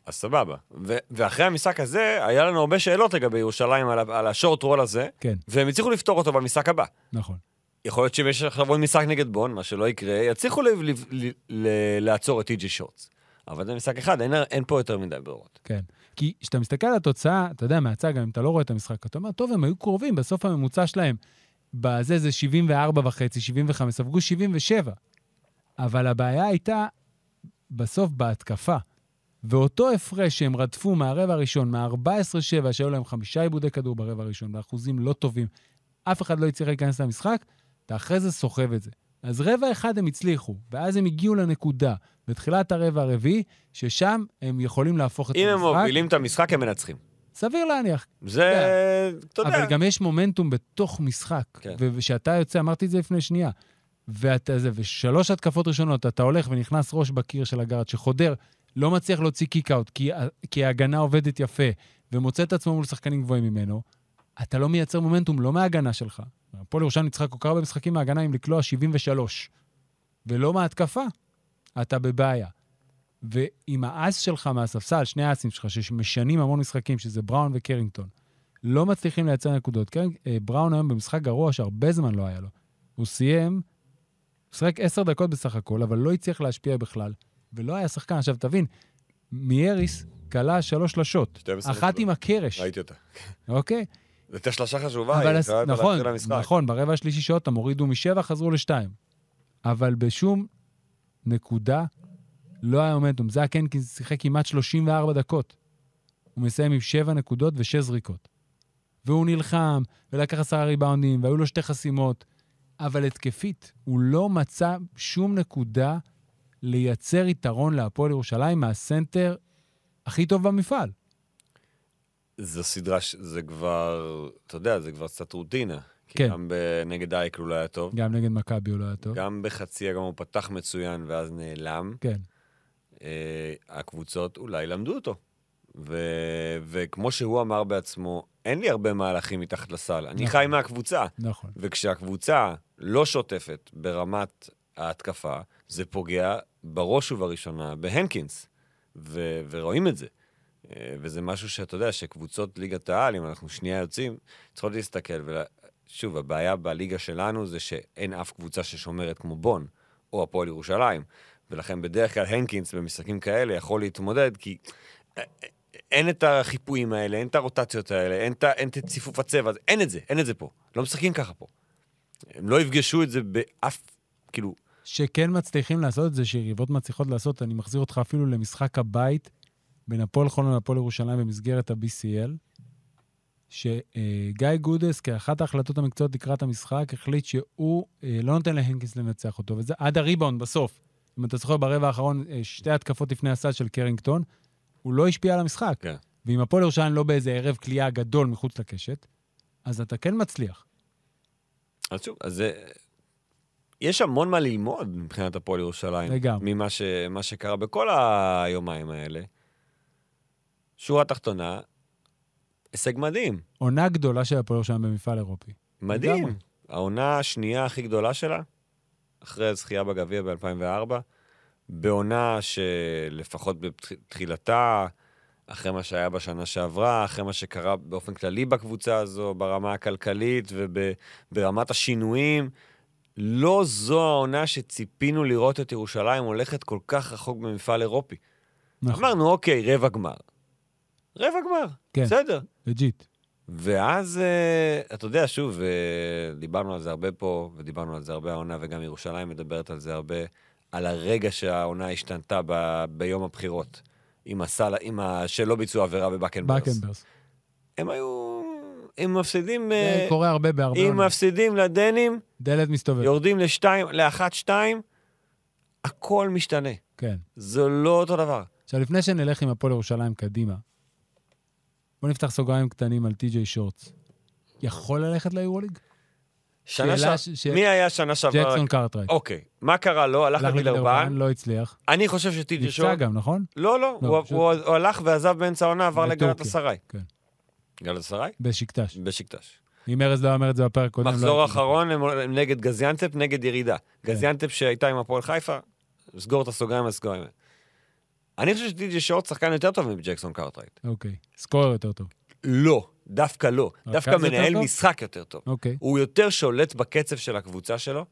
אז סבבה. ו- ואחרי המשחק הזה, היה לנו הרבה שאלות לגבי ירושלים על, ה- על ה short roll הזה, כן, והם הצליחו לפתור אותו במשחק הבא. נכון. יכול להיות שאם יש עכשיו עוד משחק נגד בון, מה שלא יקרה, יצליחו ל- ל- ל- ל- לעצור את טי.ג'י שורטס. אבל זה משחק אחד, אין, אין פה יותר מדי ברירות. כן. כי כשאתה מסתכל על התוצאה, אתה יודע, מהצד, גם אם אתה לא רואה את המשחק, אתה אומר, טוב, הם היו קרובים, בסוף הממוצע שלהם, בזה זה 74 וחצי, 75, ספגו 77. אבל הבעיה הייתה בסוף בהתקפה. ואותו הפרש שהם רדפו מהרבע הראשון, מה-14-7, שהיו להם חמישה עיבודי כדור ברבע הראשון, באחוזים לא טובים, אף אחד לא הצליח להיכנס למשחק, אתה אחרי זה סוחב את זה. אז רבע אחד הם הצליחו, ואז הם הגיעו לנקודה, בתחילת הרבע הרביעי, ששם הם יכולים להפוך את אם הם המשחק. מובילים את המשחק, הם מנצחים. סביר להניח. זה, אתה יודע, אבל גם יש מומנטום בתוך משחק. כן. וכשאתה יוצא, אמרתי את זה לפני שנייה, ואתה זה, ושלוש התקפות ראשונות, אתה הולך ונכנס ראש בקיר של הגארד, שחודר, לא מצליח להוציא kick-out, כי, כי ההגנה עובדת יפה, ומוצא את עצמו מול שחקנים גבוהים ממנו, אתה לא מייצר מומנטום, לא מההגנה שלך. הפועל ירושלים ניצחה כל כך הרבה משחקים מההגנה עם לקלוע 73, ולא מההתקפה. אתה בבעיה. ועם האס שלך מהספסל, שני האסים שלך, שמשנים המון משחקים, שזה בראון וקרינגטון, לא מצליחים לייצר נקודות. קרינג, אה, בראון היום במשחק גרוע שהרבה זמן לא היה לו. הוא סיים, משחק עשר דקות בסך הכל, אבל לא הצליח להשפיע בכלל, ולא היה שחקן. עכשיו, תבין, מיאריס כלה שלוש שלשות, 12 אחת. עם הקרש, ראיתי אותה. אוקיי? זו הייתה שלושה חשובה, היא הס- נכון. נכון, ברבע השלישי שעוד פעם הורידו משבע, חזרו לשתיים. אבל בשום נקודה לא היה מומנטום. זה הקנקינס שיחק כמעט 34 דקות. הוא מסיים עם שבע נקודות ושש זריקות. והוא נלחם, ולקח עשרה ריבאונדים, והיו לו שתי חסימות, אבל התקפית, הוא לא מצא שום נקודה לייצר יתרון להפועל ירושלים מהסנטר הכי טוב במפעל. זו סדרה, זה כבר, אתה יודע, זה כבר קצת רוטינה. כן. גם נגד אייקל הוא לא היה טוב, גם נגד מכבי הוא לא היה טוב. גם בחצי הגמר הוא פתח מצוין ואז נעלם. כן. אה, הקבוצות אולי למדו אותו. ו- וכמו שהוא אמר בעצמו, אין לי הרבה מהלכים מתחת לסל, אני נכון. חי מהקבוצה. נכון. וכשהקבוצה לא שוטפת ברמת ההתקפה, זה פוגע בראש ובראשונה בהנקינס, ו- ורואים את זה. אה, וזה משהו שאתה יודע, שקבוצות ליגת העל, אם אנחנו שנייה יוצאים, צריכות להסתכל. ול... שוב, הבעיה בליגה שלנו זה שאין אף קבוצה ששומרת כמו בון, או הפועל ירושלים. ולכן בדרך כלל הנקינס במשחקים כאלה יכול להתמודד, כי אה, אה, אין את החיפויים האלה, אין את הרוטציות האלה, אין את, אין את ציפוף הצבע, אין את זה, אין את זה פה. לא משחקים ככה פה. הם לא יפגשו את זה באף, כאילו, שכן מצליחים לעשות את זה, שיריבות מצליחות לעשות, אני מחזיר אותך אפילו למשחק הבית בין הפועל חולון להפועל ירושלים במסגרת ה-BCL, שגיא גודס, כאחת ההחלטות המקצועיות לקראת המשחק, החליט שהוא אה, לא נותן להנקינס לנצח אותו, וזה עד הריבאונד בסוף. אם אתה זוכר, ברבע האחרון, אה, שתי התקפות לפני הסל של קרינגטון, הוא לא השפיע על המשחק. כן. ואם הפועל ירושלים לא באיזה ערב כליאה גדול מחוץ לקשת, אז אתה כן מצליח. אז שוב, אז זה... יש המון מה ללמוד מבחינת הפועל ירושלים. לגמרי. ממה ש, שקרה בכל היומיים האלה. שורה תחתונה, הישג מדהים. עונה גדולה של הפועל ירושלים במפעל אירופי. מדהים. לגמרי. העונה השנייה הכי גדולה שלה, אחרי הזכייה בגביע ב-2004, בעונה שלפחות בתחילתה, אחרי מה שהיה בשנה שעברה, אחרי מה שקרה באופן כללי בקבוצה הזו, ברמה הכלכלית וברמת השינויים, לא זו העונה שציפינו לראות את ירושלים הולכת כל כך רחוק במפעל אירופי. נכון, אמרנו, אוקיי, רבע גמר. רבע גמר, כן. בסדר. לג'יט. ואז, אה, אתה יודע, שוב, אה, דיברנו על זה הרבה פה, ודיברנו על זה הרבה העונה, וגם ירושלים מדברת על זה הרבה, על הרגע שהעונה השתנתה ב, ביום הבחירות, עם הסל, עם ה... שלא ביצעו עבירה בבקנברס. בקנברס. הם היו... הם מפסידים... זה אה, קורה הרבה בהרבה אם עונות. מפסידים לדנים, דלת מסתובבת. יורדים לשתיים, לאחת, שתיים, הכל משתנה. כן. זה לא אותו דבר. עכשיו, לפני שנלך עם הפועל ירושלים קדימה, בוא נפתח סוגריים קטנים על טי.ג'יי שורטס. יכול ללכת ליורוליג? שנה שאלה ש... ש- מי היה שנה שעברה? ג'קסון קרטרייט. אוקיי, מה קרה לו? הלך הלך לווילרבאן. לווילרבאן, לא הצליח. אני חושב שטי.ג'יי נפצע שור... גם, נכון? לא, לא, לא, הוא, פשוט- הוא, הוא הלך ועזב באמצע העונה, עבר. לגלאטסראיי. גלאטסראיי? בשיקטש. בשיקטש. אם ארז לא אומר את זה בפרק קודם, לא מחזור אחרון הם נגד גזיאנטפ, נגד ירידה. כן. גזיאנטפ שהייתה עם הפועל חיפה, סגור את הסוגריים הסגורים. אני חושב שטי.ג'יי שורטס שחקן יותר טוב מג'קסון קארטרייט. אוקיי. scorer יותר טוב. לא, דווקא לא. רכז דווקא מנהל? משחק יותר טוב. אוקיי. הוא יותר שולט בקצב של הקבוצה שלו,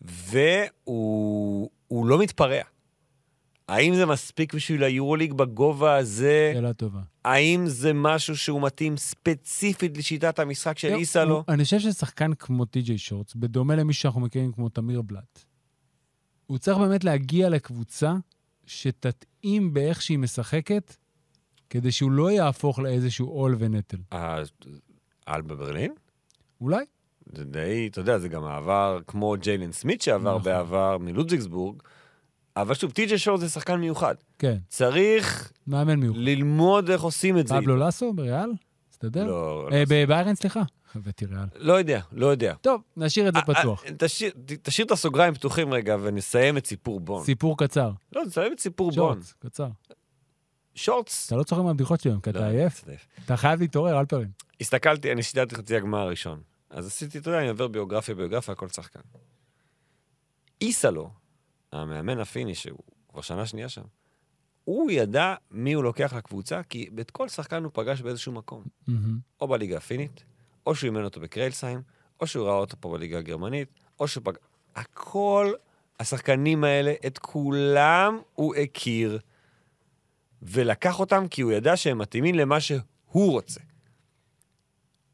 והוא הוא לא מתפרע. האם זה מספיק בשביל היורוליג בגובה הזה? שאלה טובה. האם זה משהו שהוא מתאים ספציפית לשיטת המשחק של איסלו? אני חושב ששחקן כמו טי.ג'יי שורטס, בדומה למישהו שאנחנו מכירים כמו תמיר בלאט, הוא צריך באמת להגיע לקבוצה שתתאים באיך שהיא משחקת, כדי שהוא לא יהפוך לאיזשהו עול ונטל. אה, על בברלין? אולי? זה די, אתה יודע, זה גם העבר כמו ג'יילן סמית שעבר נכון. בעבר מלודזיגסבורג, אבל שוב, טי.ג'יי שורט זה שחקן מיוחד. כן. צריך מאמן מיוחד. ללמוד איך עושים את זה. פבלו לסו בריאל? הסתדר? לא, אה, לא, בביירן, סליחה. הבאתי ריאל. לא יודע, לא יודע. טוב, נשאיר את זה אה, פתוח. אה, תשאיר- ת- תשאיר את הסוגריים פתוחים רגע ונסיים את סיפור בון. סיפור קצר. לא, נסיים את סיפור בון. שורטס, קצר. שורטס. אתה לא צוחק מהבדיחות שלי היום, כי לא, אתה עייף. מצטער. אתה חייב להתעורר, אלפרין. הסתכלתי, אני שידרתי חצי הגמר הראשון. אז עשיתי, אתה יודע, אני עובר ביוגרפיה, ביוגרפיה, הכל שחקן. איסלו, המאמן הפיני, שהוא כבר שנה שנייה שם, הוא ידע מי הוא לוקח לקבוצה, כי את כל שחקן הוא פגש באיזשהו מקום. מהמם. או בליגה הפינית, או שהוא אימן אותו בקריילסהיים, או שהוא ראה אותו פה בליגה הגרמנית, או שהוא פגש... הכל, השחקנים האלה, את כולם הוא הכיר, ולקח אותם כי הוא ידע שהם מתאימים למה שהוא רוצה.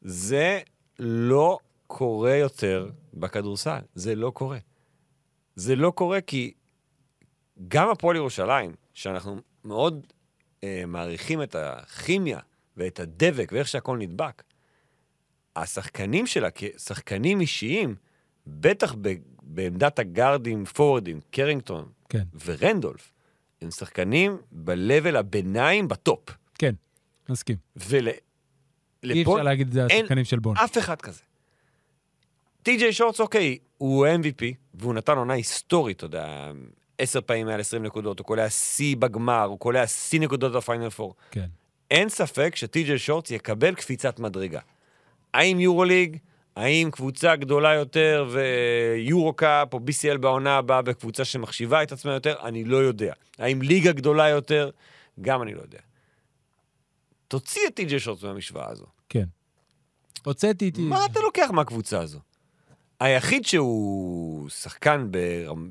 זה לא קורה יותר בכדורסל, זה לא קורה. זה לא קורה כי גם הפועל ירושלים, שאנחנו מאוד אה, מעריכים את הכימיה ואת הדבק ואיך שהכל נדבק, השחקנים שלה כשחקנים אישיים, בטח ב- בעמדת הגארדים, פורורדים, קרינגטון כן, ורנדולף, הם שחקנים ב-level הביניים בטופ. כן, מסכים. ול... אי אפשר להגיד את זה על השחקנים של בון. אף אחד כזה. טי.ג'יי שורטס, אוקיי, הוא MVP, והוא נתן עונה היסטורית, אתה יודע, עשר פעמים מעל 20 נקודות, הוא קולע שיא בגמר, הוא קולע שיא נקודות בפיינל פור. כן. אין ספק שטי.ג'יי שורטס יקבל קפיצת מדרגה. האם יורוליג, האם קבוצה גדולה יותר ויורו קאפ או BCL בעונה הבאה בקבוצה שמחשיבה את עצמה יותר, אני לא יודע. האם ליגה גדולה יותר, גם אני לא יודע. תוציא את טי.ג'יי שורטס מהמשוואה הזו. כן. הוצאתי איתי... מה אתה לוקח מהקבוצה הזו? היחיד שהוא שחקן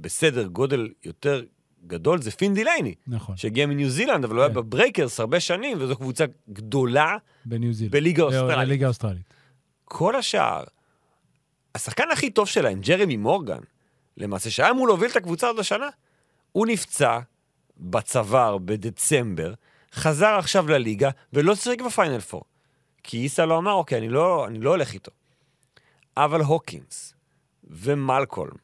בסדר גודל יותר גדול זה פין דילייני, נכון, שהגיע מניו זילנד, אבל הוא היה כן. בברייקרס הרבה שנים, וזו קבוצה גדולה בניו זילנד. בליגה האוסטרלית. בליגה האוסטרלית. כל השאר, השחקן הכי טוב שלהם, ג'רמי מורגן, למעשה, שהיה אמור להוביל את הקבוצה עוד השנה, הוא נפצע בצוואר בדצמבר, חזר עכשיו לליגה, ולא שיחק בפיינל פור. כי איסאלו אמר, אוקיי, אני לא, אני לא הולך איתו. אבל הוקינס, ומלקולם,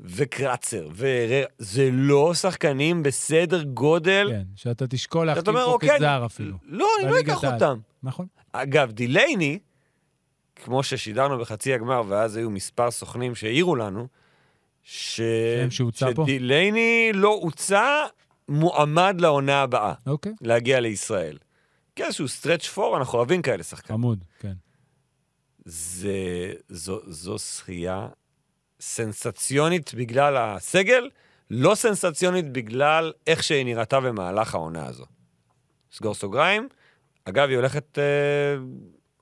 וקרצר, והרר, זה לא שחקנים בסדר גודל... כן, שאתה תשקול להחתים פה אוקיי, כזר אפילו. לא, אני לא אקח. אותם. נכון. אגב, דילייני, כמו ששידרנו בחצי הגמר, ואז היו מספר סוכנים שהעירו לנו, ש... שדילייני לא הוצע מועמד לעונה הבאה, אוקיי. להגיע לישראל. כאיזשהו stretch four, אנחנו אוהבים כאלה שחקנים. חמוד, כן. זה, זו, זו שחייה סנסציונית בגלל הסגל, לא סנסציונית בגלל איך שהיא נראתה במהלך העונה הזו. סגור סוגריים. אגב, היא הולכת אה,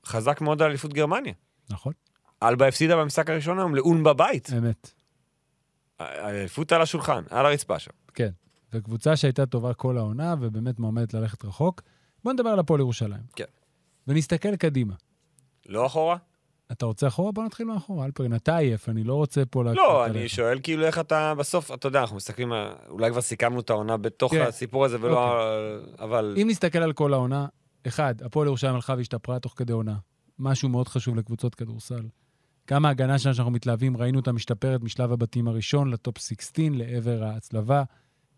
חזק מאוד על אליפות גרמניה. נכון, אלבה הפסידה במשחק הראשון היום לאון בבית. אמת. האליפות על השולחן, על הרצפה שם. כן. וקבוצה שהייתה טובה כל העונה, ובאמת מועמדת ללכת רחוק. בוא נדבר על הפועל ירושלים. כן. ונסתכל קדימה. לא אחורה? אתה רוצה אחורה? בוא נתחיל מאחורה. אלפרין, אתה עייף, אני לא רוצה פה להקפיד לא, עליך. אני שואל כאילו איך אתה בסוף, אתה יודע, אנחנו מסתכלים, אולי כבר סיכמנו את העונה בתוך תראה, הסיפור הזה, ולא... אבל... אם נסתכל על כל העונה, אחד, הפועל ירושלים הלכה והשתפרה תוך כדי עונה. משהו מאוד חשוב לקבוצות כדורסל. גם ההגנה שלנו שאנחנו מתלהבים, ראינו אותה משתפרת משלב הבתים הראשון לטופ 16, לעבר ההצלבה.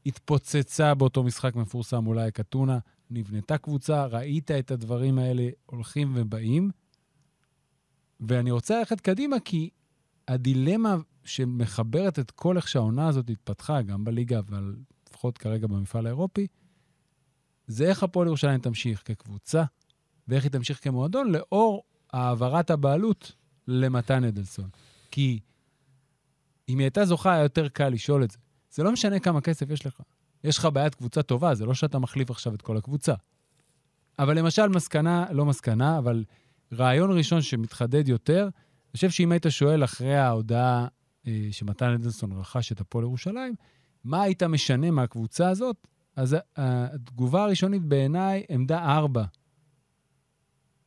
התפוצצה באותו משחק מפורסם אולי אתונה, נבנתה קבוצה, ראית את הדברים האלה הולכים ובאים. ואני רוצה ללכת קדימה, כי הדילמה שמחברת את כל איך שהעונה הזאת התפתחה, גם בליגה, אבל לפחות כרגע במפעל האירופי, זה איך הפועל ירושלים תמשיך כקבוצה, ואיך היא תמשיך כמועדון, לאור העברת הבעלות למתן אדלסון. כי אם היא הייתה זוכה, היה יותר קל לשאול את זה. זה לא משנה כמה כסף יש לך. יש לך בעיית קבוצה טובה, זה לא שאתה מחליף עכשיו את כל הקבוצה. אבל למשל, מסקנה, לא מסקנה, אבל רעיון ראשון שמתחדד יותר, אני חושב שאם היית שואל אחרי ההודעה אה, שמתן אדלסון רכש את הפועל ירושלים, מה היית משנה מהקבוצה הזאת? אז התגובה הראשונית בעיניי, עמדה ארבע,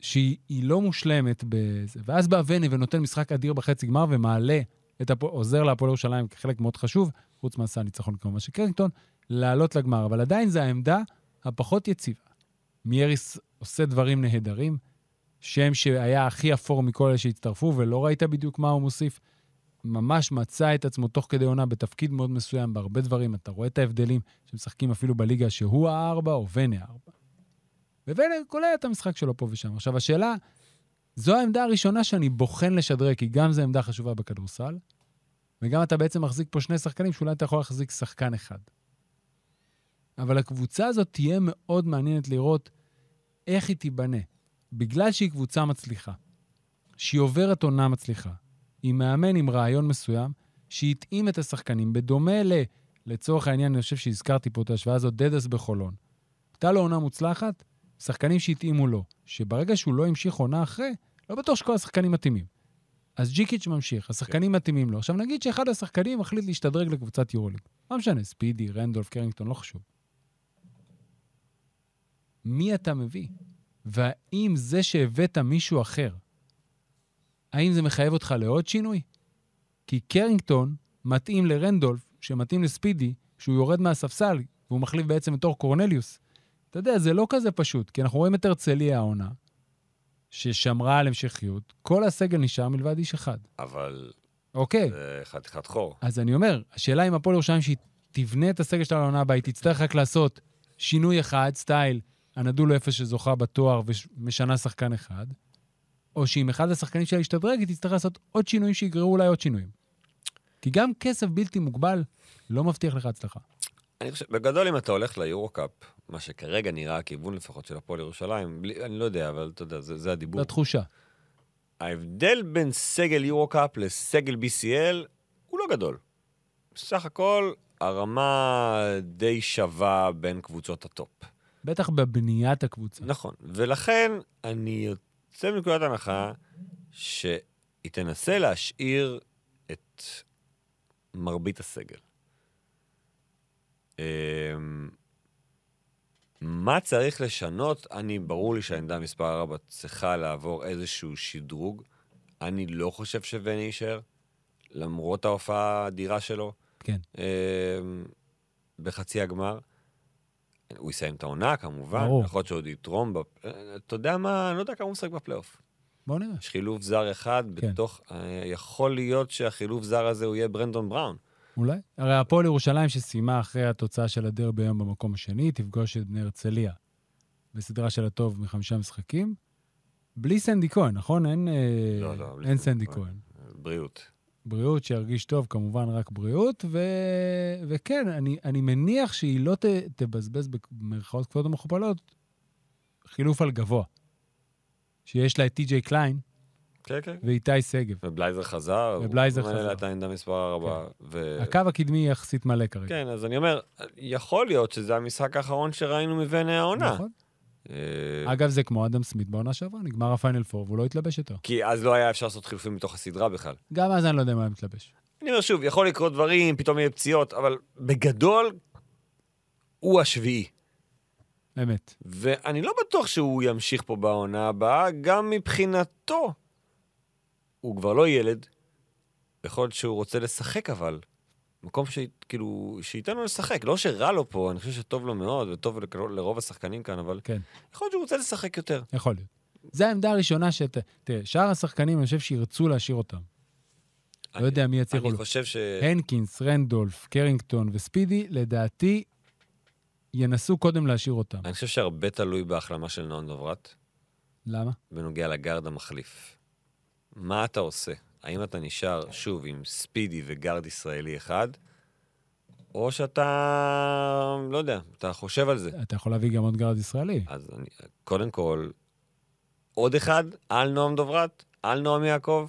שהיא היא לא מושלמת בזה. ואז בא וני ונותן משחק אדיר בחצי גמר ומעלה, את הפועל, עוזר להפועל ירושלים כחלק מאוד חשוב, חוץ מהסל ניצחון כמובן של קרינגטון, לעלות לגמר. אבל עדיין זו העמדה הפחות יציבה. מייריס עושה דברים נהדרים, שם שהיה הכי אפור מכל אלה שהצטרפו, ולא ראית בדיוק מה הוא מוסיף. ממש מצא את עצמו תוך כדי עונה בתפקיד מאוד מסוים בהרבה דברים. אתה רואה את ההבדלים שמשחקים אפילו בליגה שהוא הארבע או ונה הארבע. ובנה קולע את המשחק שלו פה ושם. עכשיו, השאלה, זו העמדה הראשונה שאני בוחן לשדרג, כי גם זו עמדה חשובה בכדורסל, וגם אתה בעצם מחזיק פה שני שחקנים שאולי אתה יכול להחזיק שחקן אחד. אבל הקבוצה הזאת תהיה מאוד מעניינת לראות איך היא תיבנה. בגלל שהיא קבוצה מצליחה, שהיא עוברת עונה מצליחה, עם מאמן עם רעיון מסוים, שהתאים את השחקנים, בדומה ל... לצורך העניין, אני חושב שהזכרתי פה את ההשוואה הזאת, דדס בחולון. הייתה לו עונה מוצלחת, שחקנים שהתאימו לו, שברגע שהוא לא המשיך עונה אחרי, לא בטוח שכל השחקנים מתאימים. אז ג'יקיץ' ממשיך, השחקנים מתאימים לו. עכשיו נגיד שאחד השחקנים מחליט להשתדרג לקבוצת יורוליג. לא משנה, ספידי, רנדולף, קרינגטון, לא חשוב. מי אתה מביא? והאם זה שהבאת מישהו אחר, האם זה מחייב אותך לעוד שינוי? כי קרינגטון מתאים לרנדולף, שמתאים לספידי, שהוא יורד מהספסל, והוא מחליף בעצם את אור קורנליוס. אתה יודע, זה לא כזה פשוט, כי אנחנו רואים את הרצליה העונה, ששמרה על המשכיות, כל הסגל נשאר מלבד איש אחד. אבל אוקיי, זה חתיכת חור. אז אני אומר, השאלה אם הפועל ירושלים, שהיא תבנה את הסגל שלה לעונה הבאה, היא תצטרך רק לעשות שינוי אחד, סטייל, הנדולו אפס שזוכה בתואר ומשנה שחקן אחד, או שאם אחד השחקנים שלה ישתדרג, היא תצטרך לעשות עוד שינויים שיגררו אולי עוד שינויים. כי גם כסף בלתי מוגבל לא מבטיח לך הצלחה. אני חושב, בגדול, אם אתה הולך ליורו-קאפ, מה שכרגע נראה הכיוון לפחות של הפועל ירושלים, בלי, אני לא יודע, אבל אתה יודע, זה, זה הדיבור. זו התחושה. ההבדל בין סגל יורו-קאפ לסגל BCL הוא לא גדול. בסך הכל, הרמה די שווה בין קבוצות הטופ. בטח בבניית הקבוצה. נכון, ולכן אני יוצא מנקודת הנחה שהיא תנסה להשאיר את מרבית הסגל. אמ, מה צריך לשנות? אני, ברור לי שהעמדה מספר 4 צריכה לעבור איזשהו שדרוג. אני לא חושב שוני יישאר, למרות ההופעה האדירה שלו. כן. אמ, בחצי הגמר. הוא יסיים את העונה, כמובן. ברור. יכול להיות שעוד יתרום. בפ... אתה יודע מה, אני לא יודע כמה הוא משחק בפלייאוף. בואו נראה. יש חילוף זר אחד כן. בתוך... אה, יכול להיות שהחילוף זר הזה הוא יהיה ברנדון בראון. אולי. הרי הפועל ירושלים שסיימה אחרי התוצאה של הדרבי היום במקום השני, תפגוש את בני הרצליה בסדרה של הטוב מחמישה משחקים. בלי סנדי כהן, נכון? אין, אה, לא, לא, אין סנדי כהן. בריאות. בריאות שירגיש טוב, כמובן רק בריאות, ו... וכן, אני, אני מניח שהיא לא ת... תבזבז במרכאות כפולות ומכופלות חילוף על גבוה. שיש לה את טי.ג'יי קליין כן, כן. ואיתי שגב. ובלייזר חזר. ובלייזר הוא חזר. את העמדה מספר 4. ו... הקו הקדמי יחסית מלא כרגע. כן, אז אני אומר, יכול להיות שזה המשחק האחרון שראינו מבני העונה. נכון. אה, אגב, זה כמו אדם סמית בעונה שעברה, נגמר הפיינל פור והוא לא התלבש יותר. כי אז לא היה אפשר לעשות חילופים מתוך הסדרה בכלל. גם אז אני לא יודע מה מתלבש. אני אומר שוב, יכול לקרות דברים, פתאום יהיה פציעות, אבל בגדול, הוא השביעי. אמת. ואני לא בטוח שהוא ימשיך פה בעונה הבאה, גם מבחינתו. הוא כבר לא ילד, יכול להיות שהוא רוצה לשחק אבל. מקום ש... כאילו, שייתן לו לשחק. לא שרע לו פה, אני חושב שטוב לו מאוד, וטוב לכ- לרוב השחקנים כאן, אבל כן, יכול להיות שהוא רוצה לשחק יותר. יכול להיות. זו העמדה הראשונה שת... תראה, שאר השחקנים, אני חושב שירצו להשאיר אותם. לא יודע מי יצליח אני לא. חושב ש... הנקינס, רנדולף, קרינגטון וספידי, לדעתי, ינסו קודם להשאיר אותם. אני חושב שהרבה תלוי בהחלמה של נועם דוברת, למה? בנוגע לגארד המחליף. מה אתה עושה? האם אתה נשאר, שוב, עם ספידי וגארד ישראלי אחד, או שאתה, לא יודע, אתה חושב על זה. אתה יכול להביא גם עוד גארד ישראלי. אז אני, קודם כל, עוד אחד, על נועם דוברת, על נועם יעקב,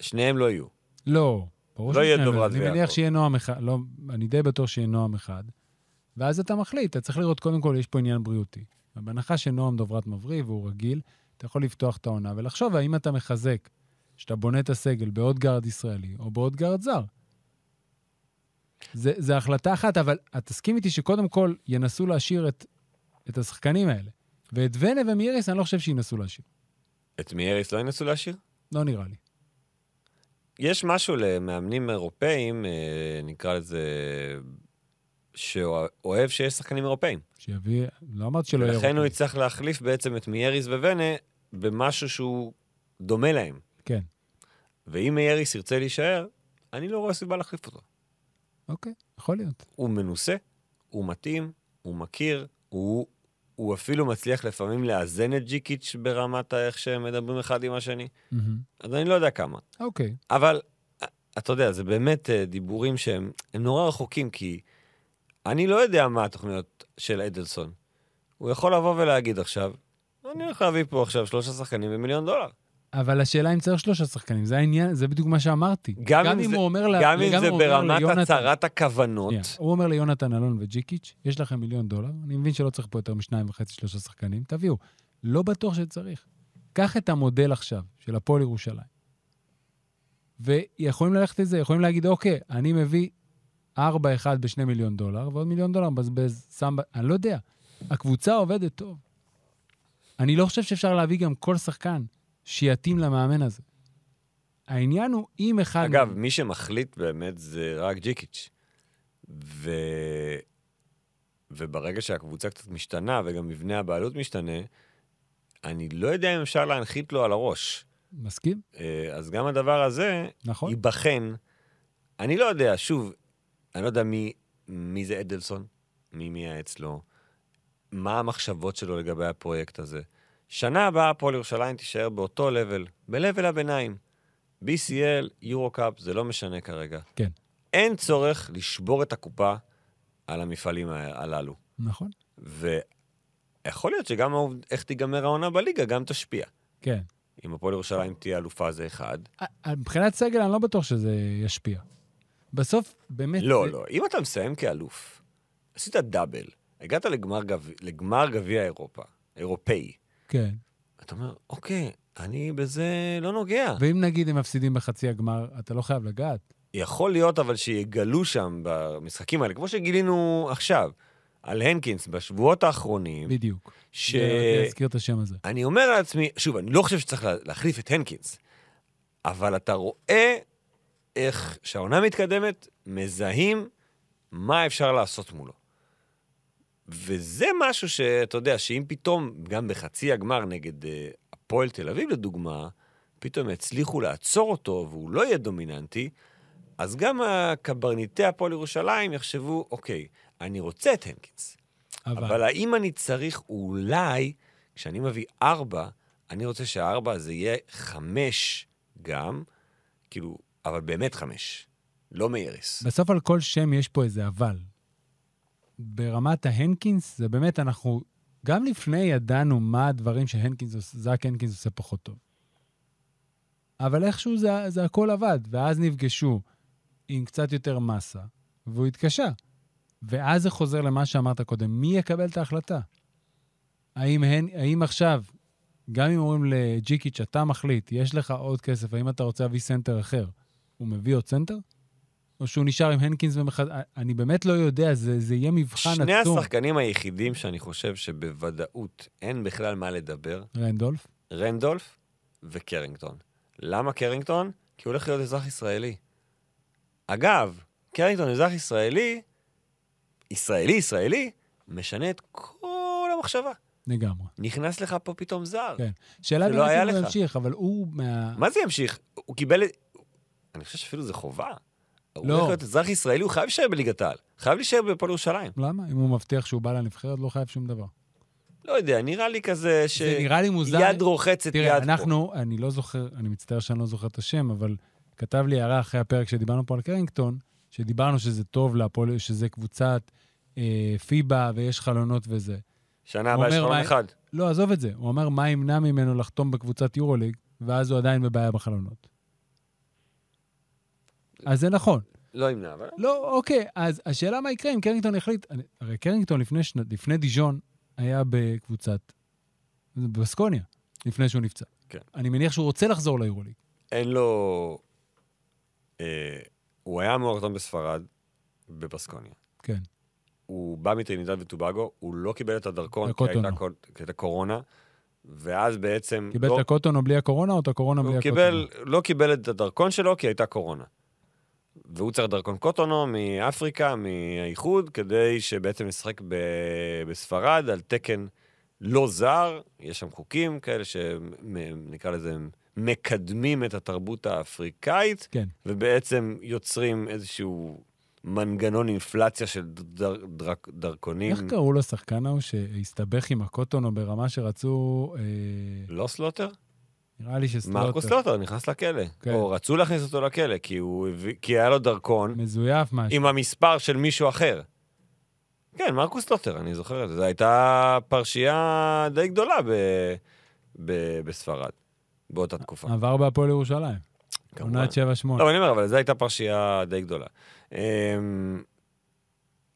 שניהם לא יהיו. לא, ברור לא יהיה ששניהם דוברת אני מניח. שיהיה נועם אחד, לא, אני די בטוח שיהיה נועם אחד. ואז אתה מחליט, אתה צריך לראות, קודם כל, יש פה עניין בריאותי. בהנחה שנועם דוברת מבריא והוא רגיל, אתה יכול לפתוח את העונה ולחשוב האם אתה מחזק, שאתה בונה את הסגל בעוד גארד ישראלי או בעוד גארד זר. זה, זה החלטה אחת, אבל את תסכים איתי שקודם כל ינסו להשאיר את, את השחקנים האלה. ואת ונה ומייריס אני לא חושב שינסו להשאיר. את מייריס לא ינסו להשאיר? לא נראה לי. יש משהו למאמנים אירופאים, אה, נקרא לזה, שאוהב שיש שחקנים אירופאים. שיביא, לא אמרתי שלא יהיה... לכן הוא רוקי. יצטרך להחליף בעצם את מייריס וונה במשהו שהוא דומה להם. כן, ואם מייריס ירצה להישאר, אני לא רואה סיבה להחליף אותו. אוקיי, יכול להיות. הוא מנוסה, הוא מתאים, הוא מכיר, הוא, הוא אפילו מצליח לפעמים לאזן את ג'יקיץ' ברמת איך שהם מדברים אחד עם השני. מהמם. אז אני לא יודע כמה. אוקיי. אבל, אה, אתה יודע, זה באמת אה, דיבורים שהם הם נורא רחוקים, כי אני לא יודע מה התוכניות של אדלסון. הוא יכול לבוא ולהגיד עכשיו, אני הולך להביא פה עכשיו שלושה שחקנים במיליון דולר. אבל השאלה אם צריך שלושה שחקנים, זה העניין, זה בדיוק מה שאמרתי. גם אם אם זה- הוא אומר לה- גם אם גם זה ברמת הצהרת הכוונות, שנייה, הוא אומר ליונתן אלון וג'יקיץ', יש לכם מיליון דולר, אני מבין שלא צריך פה יותר משניים וחצי, שלושה שחקנים, תביאו. לא בטוח שצריך. קח את המודל עכשיו של הפועל ירושלים, ויכולים ללכת לזה, יכולים להגיד, אוקיי, אני מביא 4-1 בשני מיליון דולר, ועוד מיליון דולר מבזבז, שם. אני לא יודע. הקבוצה עובדת טוב. אני לא חושב שאפשר להביא גם כל שחקן שיתאים למאמן הזה. העניין הוא, אם אחד... אגב, מי שמחליט באמת זה רק ג'יקיץ'. ו... וברגע שהקבוצה קצת משתנה וגם מבנה הבעלות משתנה, אני לא יודע אם אפשר להנחית לו על הראש. מסכים? אה, אז גם הדבר הזה נכון. ייבחן. אני לא יודע, שוב, אני לא יודע מי, מי זה אדלסון, מי מייעץ לו, מה המחשבות שלו לגבי הפרויקט הזה. שנה הבאה הפועל ירושלים תישאר באותו לבל, ב-level הביניים. BCL, יורו-קאפ, זה לא משנה כרגע. כן. אין צורך לשבור את הקופה על המפעלים הללו. נכון. ויכול להיות שגם איך תיגמר העונה בליגה גם תשפיע. כן. אם הפועל ירושלים תהיה אלופה זה אחד. מבחינת סגל, אני לא בטוח שזה ישפיע. בסוף, באמת... לא, זה- לא. אם אתה מסיים כאלוף, עשית דאבל, הגעת לגמר גב- לגמר גביע אירופה, אירופאי, כן. אתה אומר, אוקיי, אני בזה לא נוגע. ואם נגיד הם מפסידים בחצי הגמר, אתה לא חייב לגעת. יכול להיות אבל שיגלו שם במשחקים האלה, כמו שגילינו עכשיו, על הנקינס בשבועות האחרונים, בדיוק. ש... רציתי להזכיר את השם הזה. אני אומר לעצמי, שוב, אני לא חושב שצריך לה- להחליף את הנקינס, אבל אתה רואה איך שהעונה מתקדמת, מזהים מה אפשר לעשות מולו. וזה משהו שאתה יודע, שאם פתאום, גם בחצי הגמר נגד אה, הפועל תל אביב לדוגמה, פתאום יצליחו לעצור אותו והוא לא יהיה דומיננטי, אז גם הקברניטי הפועל ירושלים יחשבו, אוקיי, אני רוצה את הנקינס, אבל, אבל האם אני צריך אולי, כשאני מביא ארבע, אני רוצה שהארבע הזה יהיה חמש גם, כאילו, אבל באמת חמש, לא מאיריס. בסוף על כל שם יש פה איזה אבל. ברמת ההנקינס, זה באמת, אנחנו גם לפני ידענו מה הדברים שהנקינס, עוש- זאק הנקינס עושה פחות טוב. אבל איכשהו זה, זה הכל עבד, ואז נפגשו עם קצת יותר מסה, והוא התקשה. ואז זה חוזר למה שאמרת קודם, מי יקבל את ההחלטה? האם, הן, האם עכשיו, גם אם אומרים לג'יקיץ', אתה מחליט, יש לך עוד כסף, האם אתה רוצה להביא סנטר אחר, הוא מביא עוד סנטר? או שהוא נשאר עם הנקינס ומחד... אני באמת לא יודע, זה, זה יהיה מבחן שני עצום. השחקנים היחידים שאני חושב שבוודאות אין בכלל מה לדבר, רנדולף? רנדולף וקרינגטון. למה קרינגטון? כי הוא הולך להיות אזרח ישראלי. אגב, קרינגטון אזרח ישראלי, ישראלי-ישראלי, משנה את כל המחשבה. לגמרי. נכנס לך פה פתאום זר. כן. שאלה שלא היה לך. ימשיך, אבל הוא מה... מה זה ימשיך? הוא קיבל... אני חושב שאפילו זה חובה. הוא לא. הולך להיות אזרח ישראלי, הוא חייב להישאר בליגת העל. חייב להישאר בפועל ירושלים. למה? אם הוא מבטיח שהוא בא לנבחרת, לא חייב שום דבר. לא יודע, נראה לי כזה ש... זה נראה לי מוזר. יד רוחצת תראה, יד פה. אנחנו, אני לא זוכר, אני מצטער שאני לא זוכר את השם, אבל כתב לי הערה אחרי הפרק שדיברנו פה על קרינגטון, שדיברנו שזה טוב להפועל, שזה קבוצת אה, פיבה ויש חלונות וזה. שנה הבאה יש חלון אחד. לא, עזוב את זה. הוא אמר, מה ימנע ממנו לחתום בקבוצת יורוליג, ואז הוא עדיין בבעיה בחלונות. אז זה נכון. לא ימנע, אבל... לא, אוקיי, אז השאלה מה יקרה אם קרינגטון יחליט... אני- הרי קרינגטון לפני, שנה, לפני דיז'ון היה בקבוצת... בסקוניה, לפני שהוא נפצע. כן. אני מניח שהוא רוצה לחזור ליורוליג. אין לו... אה, הוא היה אמור לחתום בספרד, בבסקוניה. כן. הוא בא מטרינידד וטובגו, הוא לא קיבל את הדרכון, כי. הייתה קול- כי הייתה קורונה, ואז בעצם... קיבל לא, את הקוטונו בלי הקורונה או את הקורונה בלי הקוטונו? קיבל, לא קיבל את הדרכון שלו כי הייתה קורונה. והוא צריך דרכון קוטונו מאפריקה, מהאיחוד, כדי שבעצם ישחק ב- בספרד על תקן לא זר. יש שם חוקים כאלה שנקרא לזה מקדמים את התרבות האפריקאית, כן. ובעצם יוצרים איזשהו מנגנון אינפלציה של דר, דר, דרכונים. איך קראו לשחקן ההוא שהסתבך עם הקוטונו ברמה שרצו... אה, לא סלוטר? נראה לי שסלוטר. מרקוס סלוטר נכנס לכלא. כן. או רצו להכניס אותו לכלא, כי, הוא כי היה לו דרכון מזויף משהו. עם המספר של מישהו אחר. כן, מרקוס סלוטר, אני זוכר את זה. זו הייתה פרשייה די גדולה ב, ב, בספרד, באותה תקופה. עבר בהפועל ירושלים. כמובן. עונת 7-8. לא, אני אומר, אבל זו הייתה פרשייה די גדולה. אמ,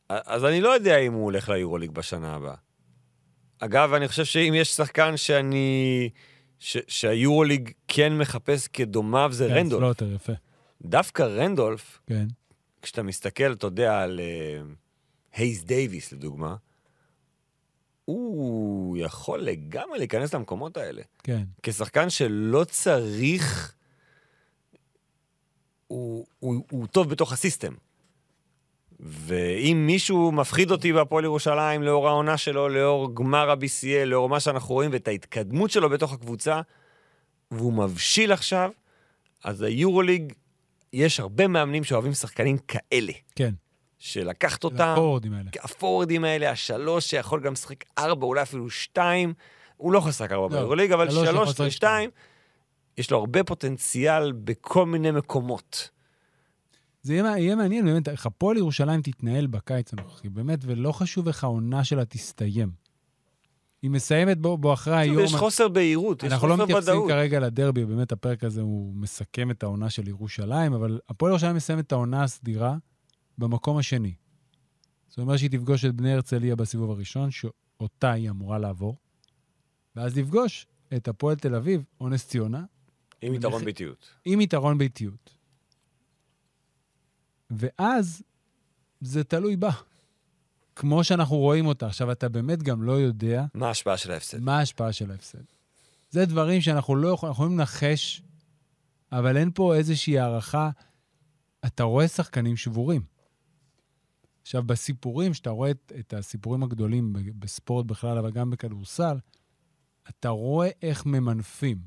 אז אני לא יודע אם הוא הולך ליורוליג בשנה הבאה. אגב, אני חושב שאם יש שחקן שאני... שהיורוליג כן מחפש כדומיו זה כן, רנדולף. סלוטר, יפה. דווקא רנדולף, כן. כשאתה מסתכל, אתה יודע, על אה, הייס דייוויס, לדוגמה, הוא יכול לגמרי להיכנס למקומות האלה. כן. כשחקן שלא צריך... הוא, הוא, הוא טוב בתוך הסיסטם. ואם מישהו מפחיד אותי בהפועל ירושלים לאור העונה שלו, לאור גמר ה-BCL, לאור מה שאנחנו רואים ואת ההתקדמות שלו בתוך הקבוצה, והוא מבשיל עכשיו, אז היורוליג, יש הרבה מאמנים שאוהבים שחקנים כאלה, כן. שלקחת אותם, הפורורדים האלה. הפורורדים האלה, השלוש, שיכול גם לשחק ארבע, אולי אפילו שתיים, הוא לא חסר קרבה לא, ביורוליג, אבל שלוש ושתיים, יש לו הרבה פוטנציאל בכל מיני מקומות. זה יהיה, יהיה מעניין, באמת, איך הפועל ירושלים תתנהל בקיץ הנוכחי, באמת, ולא חשוב איך העונה שלה תסתיים. היא מסיימת בו, בו אחרי היום... יש חוסר בהירות, יש אנחנו לא חוסר מתייחסים ודאות. כרגע לדרבי, באמת הפרק הזה הוא מסכם את העונה של ירושלים, אבל הפועל ירושלים מסיימת את העונה הסדירה במקום השני. זאת אומרת שהיא תפגוש את בני הרצליה בסיבוב הראשון, שאותה היא אמורה לעבור, ואז לפגוש את הפועל תל אביב, או נס ציונה, עם יתרון ביתיות. עם יתרון ביתיות. ואז זה תלוי בה. כמו שאנחנו רואים אותה. עכשיו, אתה באמת גם לא יודע מה ההשפעה של ההפסד? מה ההשפעה של ההפסד. זה דברים שאנחנו לא יכולים, אנחנו יכולים לנחש, אבל אין פה איזושהי הערכה. אתה רואה שחקנים שבורים. עכשיו, בסיפורים, שאתה רואה את, את הסיפורים הגדולים בספורט בכלל, אבל גם בכדורסל, אתה רואה איך ממנפים.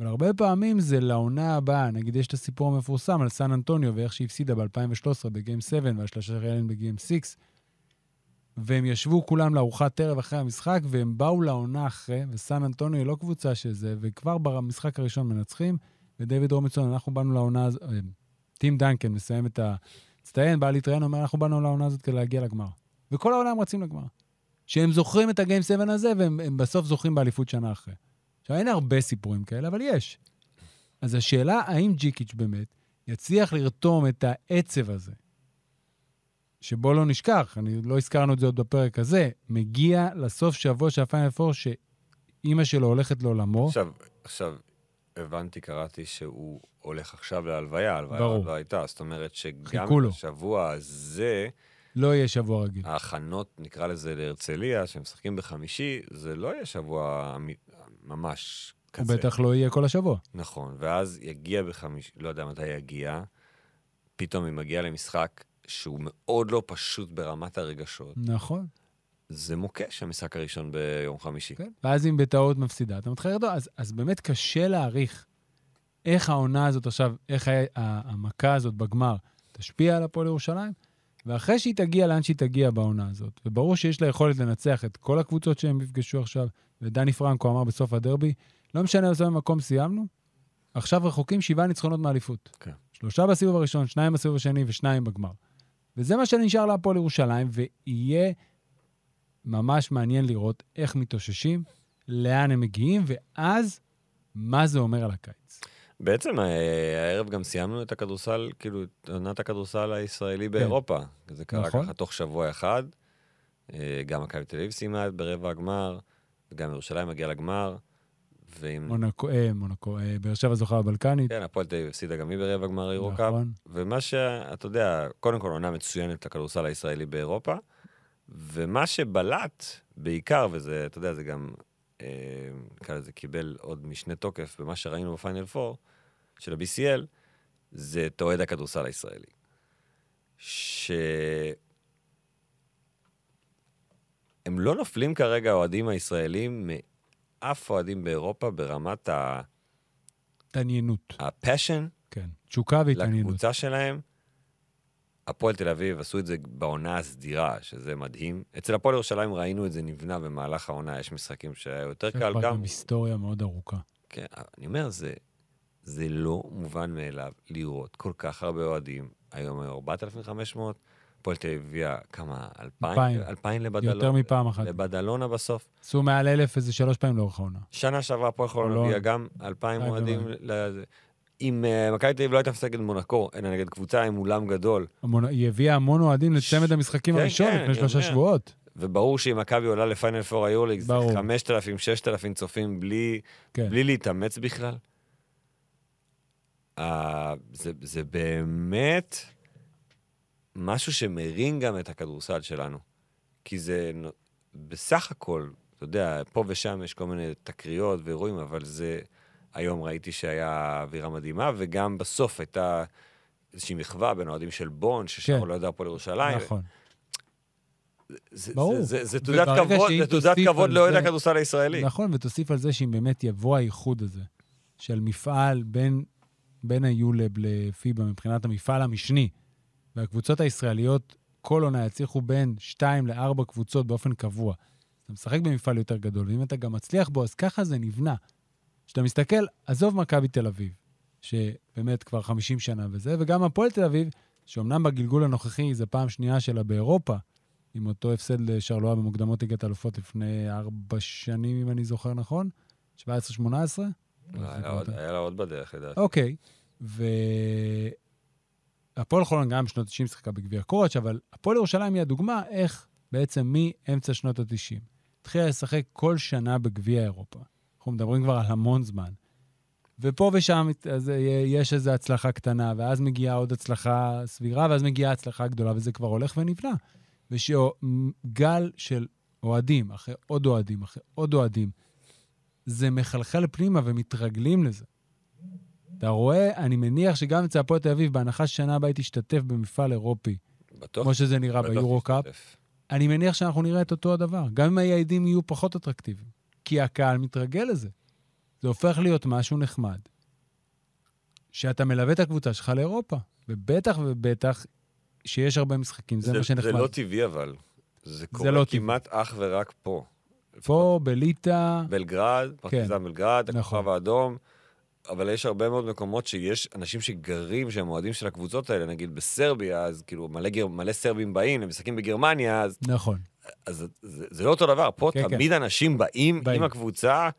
אבל הרבה פעמים זה לעונה הבאה. נגיד, יש את הסיפור המפורסם על סן אנטוניו ואיך שהיא הפסידה ב-2013 בגיים 7 והשלושה של אלן בגיים 6. והם ישבו כולם לארוחת ערב אחרי המשחק, והם באו לעונה אחרי, וסן אנטוניו היא לא קבוצה של זה, וכבר במשחק הראשון מנצחים, ודייוויד רומצון, אנחנו באנו לעונה הזאת, אה, טים דנקן מסיים את המצטיין, בא להתראיין, אומר, אנחנו באנו לעונה הזאת כדי להגיע לגמר. וכל העולם רצים לגמר. שהם זוכרים את הגיים 7 הזה, והם הם בסוף זוכים באליפות שנה אחרי. עכשיו, אין הרבה סיפורים כאלה, אבל יש. אז השאלה, האם ג'יקיץ' באמת יצליח לרתום את העצב הזה, שבו לא נשכח, אני לא הזכרנו את זה עוד בפרק הזה, מגיע לסוף שבוע של הפיינל פור, שאימא שלו הולכת לעולמו. עכשיו, עכשיו, הבנתי, קראתי שהוא הולך עכשיו להלוויה, ההלוויה. עוד לא הייתה. זאת אומרת שגם. בשבוע הזה, לא יהיה שבוע רגיל. ההכנות, נקרא לזה, להרצליה, שהם משחקים בחמישי, זה לא יהיה שבוע אמי- ממש הוא כזה. בטח לא יהיה כל השבוע. נכון, ואז יגיע בחמישי, לא יודע מתי יגיע, פתאום היא מגיעה למשחק שהוא מאוד לא פשוט ברמת הרגשות. נכון. זה מוקש, המשחק הראשון ביום חמישי. כן. ואז אם בטעות מפסידה, אתה מתחיל לרדות. אז, אז באמת קשה להעריך איך העונה הזאת עכשיו, איך המכה הזאת בגמר תשפיע על הפועל ירושלים, ואחרי שהיא תגיע לאן שהיא תגיע בעונה הזאת, וברור שיש לה יכולת לנצח את כל הקבוצות שהם יפגשו עכשיו, ודני פרנקו אמר בסוף הדרבי, לא משנה באיזה מקום סיימנו, עכשיו רחוקים שבעה ניצחונות מאליפות. כן. שלושה בסיבוב הראשון, שניים בסיבוב השני ושניים בגמר. וזה מה שנשאר להפועל ירושלים, ויהיה ממש מעניין לראות איך מתאוששים, לאן הם מגיעים, ואז מה זה אומר על הקיץ. בעצם אה, הערב גם סיימנו את הכדורסל, כאילו, את עונת הכדורסל הישראלי באירופה. זה קרה כן. נכון. ככה תוך שבוע אחד. אה, גם מכבי תל אביב סיימה ברבע הגמר, וגם ירושלים מגיעה לגמר. ועם... מונקו, אה, מונקו, אה, באר שבע זוכה בבלקנית. כן, הפועל תל אביב הפסידה גם היא ברבע גמר היורו-קאפ. נכון. ומה שאתה יודע, קודם כל עונה מצוינת לכדורסל הישראלי באירופה, ומה שבלט בעיקר, וזה, אתה יודע, זה גם, נקרא לזה, קיבל עוד משנה תוקף במה שראינו בפיינל 4 של ה-BCL, זה את אוהד הכדורסל הישראלי. ש... הם לא נופלים כרגע, האוהדים הישראלים, מאף אוהדים באירופה ברמת ה- התעניינות. הפשן כן. תשוקה והתעניינות. לקבוצה שלהם. הפועל תל אביב עשו את זה בעונה הסדירה, שזה מדהים. אצל הפועל ירושלים ראינו את זה נבנה במהלך העונה, יש משחקים שהיה יותר קל גם. גם היסטוריה מאוד ארוכה. כן, אני אומר, זה, זה לא מובן מאליו לראות כל כך הרבה אוהדים. היום היו 4,500, הפועל תל אביב הביאה כמה? 2,000? אלפיים. 2,000 לבדלונה. יותר מפעם אחת. לבדלונה בסוף. עשו מעל אלף איזה שלוש פעמים לאורך העונה. שנה שעברה הפועל חולון. הביאה גם 2,000 אלפיים אוהדים. אם אה, מכבי תל אביב לא הייתה משחקת מונקו, אלא נגד קבוצה עם אולם גדול, היא הביאה המון אוהדים לצמד המשחקים כן, הראשון כן, לפני אני שלושה אומר. שבועות. וברור שאם מכבי עולה לפיינל פור היורליג, זה ברור. 5,000, 6,000 צופים בלי, כן. בלי להתאמץ בכלל. Uh, זה, זה באמת משהו שמרים גם את הכדורסל שלנו. כי זה בסך הכל, אתה יודע, פה ושם יש כל מיני תקריות ואירועים, אבל זה... היום ראיתי שהיה אווירה מדהימה, וגם בסוף הייתה איזושהי מחווה בין אוהדים של בון, ששם כן. לא יודע הפועל ירושלים. נכון. זה, ברור. זה, תעודת כבוד, זה תעודת כבוד לאוהד הכדורסל הישראלי. נכון, ותוסיף על זה שאם באמת יבוא האיחוד הזה של מפעל בין, בין היולב לפיבה מבחינת המפעל המשני, והקבוצות הישראליות כל עונה יצליחו בין שתיים לארבע קבוצות באופן קבוע. אתה משחק במפעל יותר גדול, ואם אתה גם מצליח בו, אז ככה זה נבנה. כשאתה מסתכל, עזוב מכבי תל אביב, שבאמת כבר 50 שנה וזה, וגם הפועל תל אביב, שאומנם בגלגול הנוכחי זו פעם שנייה שלה באירופה, עם אותו הפסד לשרלואה במוקדמות ליגת אלופות לפני ארבע שנים, אם אני זוכר נכון, 17-18. היה לה עוד- היה לה עוד בדרך, לדעתי. אוקיי, והפועל חולון גם בשנות ה-90 שיחקה בגביע קורץ', אבל הפועל ירושלים היא הדוגמה איך בעצם מאמצע שנות ה-90 התחילה לשחק כל שנה בגביע אירופה. אנחנו מדברים כבר על המון זמן. ופה ושם אז יש איזו הצלחה קטנה, ואז מגיעה עוד הצלחה סבירה, ואז מגיעה הצלחה גדולה, וזה כבר הולך ונבנה. ושגל של אוהדים, אחרי עוד אוהדים, אחרי עוד אוהדים, זה מחלחל פנימה ומתרגלים לזה. אתה רואה, אני מניח שגם אצל הפועל תל אביב, בהנחה ששנה הבאה היא תשתתף במפעל אירופי, בטוח. כמו שזה נראה ביורו-קאפ. אני מניח שאנחנו נראה את אותו הדבר. גם אם היעדים יהיו פחות אטרקטיביים. כי הקהל מתרגל לזה. זה הופך להיות משהו נחמד. שאתה מלווה את הקבוצה שלך לאירופה. ובטח ובטח שיש הרבה משחקים, זה, מה שנחמד. זה לא טבעי, אבל. זה קורה לא טבעי. כמעט אך ורק פה. פה, בליטא, בלגרד, פרטיזן בלגרד, כן. נכון. הכוכב האדום, אבל יש הרבה מאוד מקומות שיש אנשים שגרים, שהם אוהדים של הקבוצות האלה, נגיד בסרביה, אז כאילו מלא, גר, מלא סרבים באים, הם משחקים בגרמניה, אז, נכון. אז זה, זה לא אותו דבר. פה כן, תמיד אנשים באים, באים. עם הקבוצה,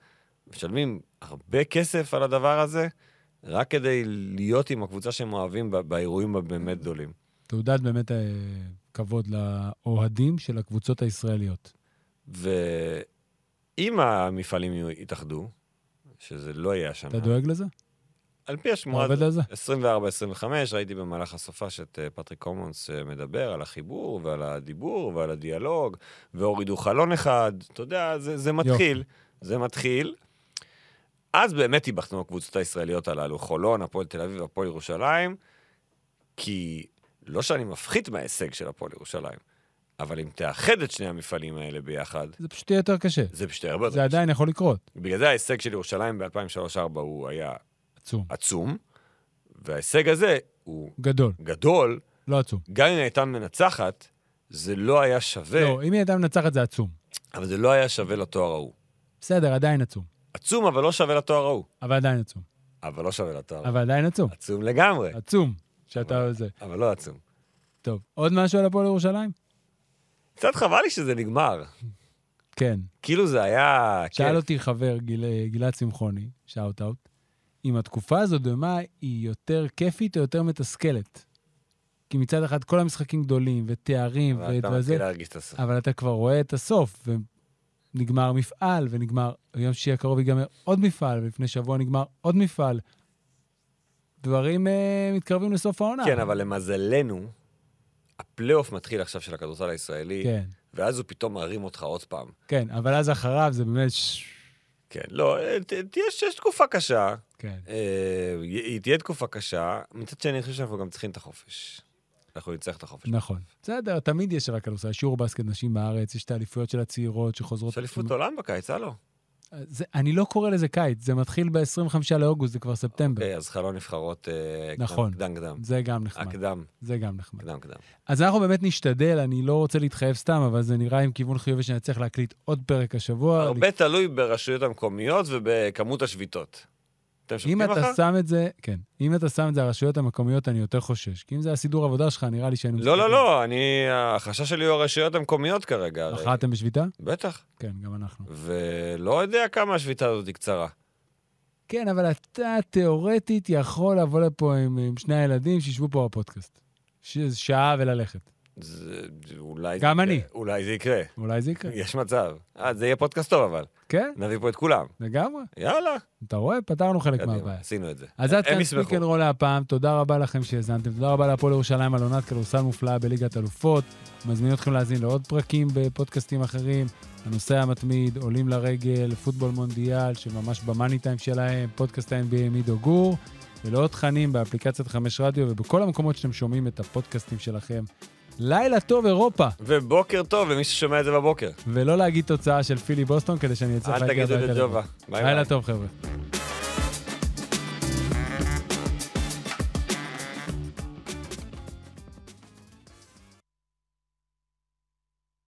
משלמים הרבה כסף על הדבר הזה, רק כדי להיות עם הקבוצה שהם אוהבים באירועים הבאמת גדולים. תעודת באמת אה, כבוד לאוהדים של הקבוצות הישראליות. ואם המפעלים יתאחדו, שזה לא יהיה השנה, אתה דואג לזה? על פי השמועה, עובד על זה? 24-25, ראיתי במהלך הסופש את אה, פטריק קומונס אה, מדבר על החיבור ועל הדיבור ועל הדיאלוג, והורידו חלון אחד, אתה יודע, זה, זה מתחיל, זה מתחיל. אז באמת ייבחנו הקבוצות הישראליות הללו, חולון, הפועל תל אביב והפועל ירושלים, כי לא שאני מפחית מההישג של הפועל ירושלים, אבל אם תאחד את שני המפעלים האלה ביחד, זה פשוט יהיה יותר קשה. זה פשוט הרבה יותר זה עדיין יכול לקרות. בגלל זה ההישג של ירושלים ב-2003-2004 הוא היה עצום. עצום, וההישג הזה הוא גדול, גדול, לא עצום. גם אם היא הייתה מנצחת, זה לא היה שווה, לא, אם היא הייתה מנצחת זה עצום. אבל זה לא היה שווה לתואר ההוא. בסדר, עדיין עצום. עצום, אבל לא שווה לתואר ההוא. אבל עדיין עצום. אבל לא שווה לתואר ההוא. אבל עדיין עצום. עצום לגמרי, עצום. שאתה זה. אבל לא עצום. טוב, עוד משהו על הפועל ירושלים? קצת חבל לי שזה נגמר. כן. כאילו זה היה... שאל כיף. אותי חבר, גיל- גלעד שמחוני, שאוט אאוט, אם התקופה הזאת במה היא יותר כיפית או יותר מתסכלת. כי מצד אחד כל המשחקים גדולים ותארים אבל אתה וזה, מתחיל להרגיש את הסוף. אבל אתה כבר רואה את הסוף, ונגמר מפעל, ונגמר, ביום שישי הקרוב ייגמר עוד מפעל, ולפני שבוע נגמר עוד מפעל. דברים אה, מתקרבים לסוף העונה. כן, אבל למזלנו, הפלייאוף מתחיל עכשיו של הכדורסל הישראלי, כן, ואז הוא פתאום מרים אותך עוד פעם. כן, אבל אז אחריו זה באמת... ש- כן, לא, אה, ת- תהיה יש תקופה קשה, כן. אה, היא תהיה תקופה קשה, מצד שני, אני חושב שאנחנו גם צריכים את החופש. אנחנו נצטרך את החופש. נכון. בסדר, תמיד יש רק כדורסל. שיעור בסקט נשים בארץ, יש את האליפויות של הצעירות שחוזרות... יש אליפות עולם בקיץ, הלו. זה, אני לא קורא לזה קיץ, זה מתחיל ב-25 לאוגוסט, זה כבר ספטמבר. אוקיי, אז חלון נבחרות אה, קדם- נכון. קדם קדם. זה גם נחמד. הקדם, זה גם נחמד. קדם קדם. אז אנחנו באמת נשתדל, אני לא רוצה להתחייב סתם, אבל זה נראה עם כיוון חיובי שנצליח להקליט עוד פרק השבוע. הרבה תלוי ברשויות המקומיות ובכמות השביתות. אתם אם אתה מחר? שם את זה, כן, אם אתה שם את זה הרשויות המקומיות, אני יותר חושש. כי אם זה הסידור עבודה שלך, נראה לי שהיינו... לא, לא, לא, אני... החשש שלי הוא הרשויות המקומיות כרגע. הרי. מחר אתם בשביתה? בטח. כן, גם אנחנו. ולא יודע כמה השביתה הזאת היא קצרה. כן, אבל אתה תיאורטית יכול לבוא לפה עם, עם שני הילדים שישבו פה בפודקאסט. שעה וללכת. זה, אולי גם זה אני. אולי זה יקרה. אולי זה יקרה. יש מצב. אה, זה יהיה פודקאסט טוב אבל. כן, נביא פה את כולם. לגמרי. יאללה. אתה רואה? פתרנו חלק מהבעיה. עשינו את זה. אז עד כאן. Speak and רול להפעם, תודה רבה לכם שהאזנתם, תודה רבה להפועל ירושלים על עונת כדורסל מופלאה בליגת אלופות. מזמין אתכם להאזין לעוד פרקים בפודקאסטים אחרים. הנושא המתמיד, עולים לרגל, פוטבול מונדיאל, שממש במאני טיים שלהם, פודקאסט ה-NBA עם עידו גור, ולעוד תכנים באפליקציית חמש רדיו ובכל המקומות שאתם שומעים את הפודקאסטים שלכם. לילה טוב אירופה, ובוקר טוב למי ששומע את זה בבוקר. ולא להגיד תוצאה של פילי בוסטון כדי שאני אצליח אל תגיד את זה ביי. לילה טוב חבר'ה.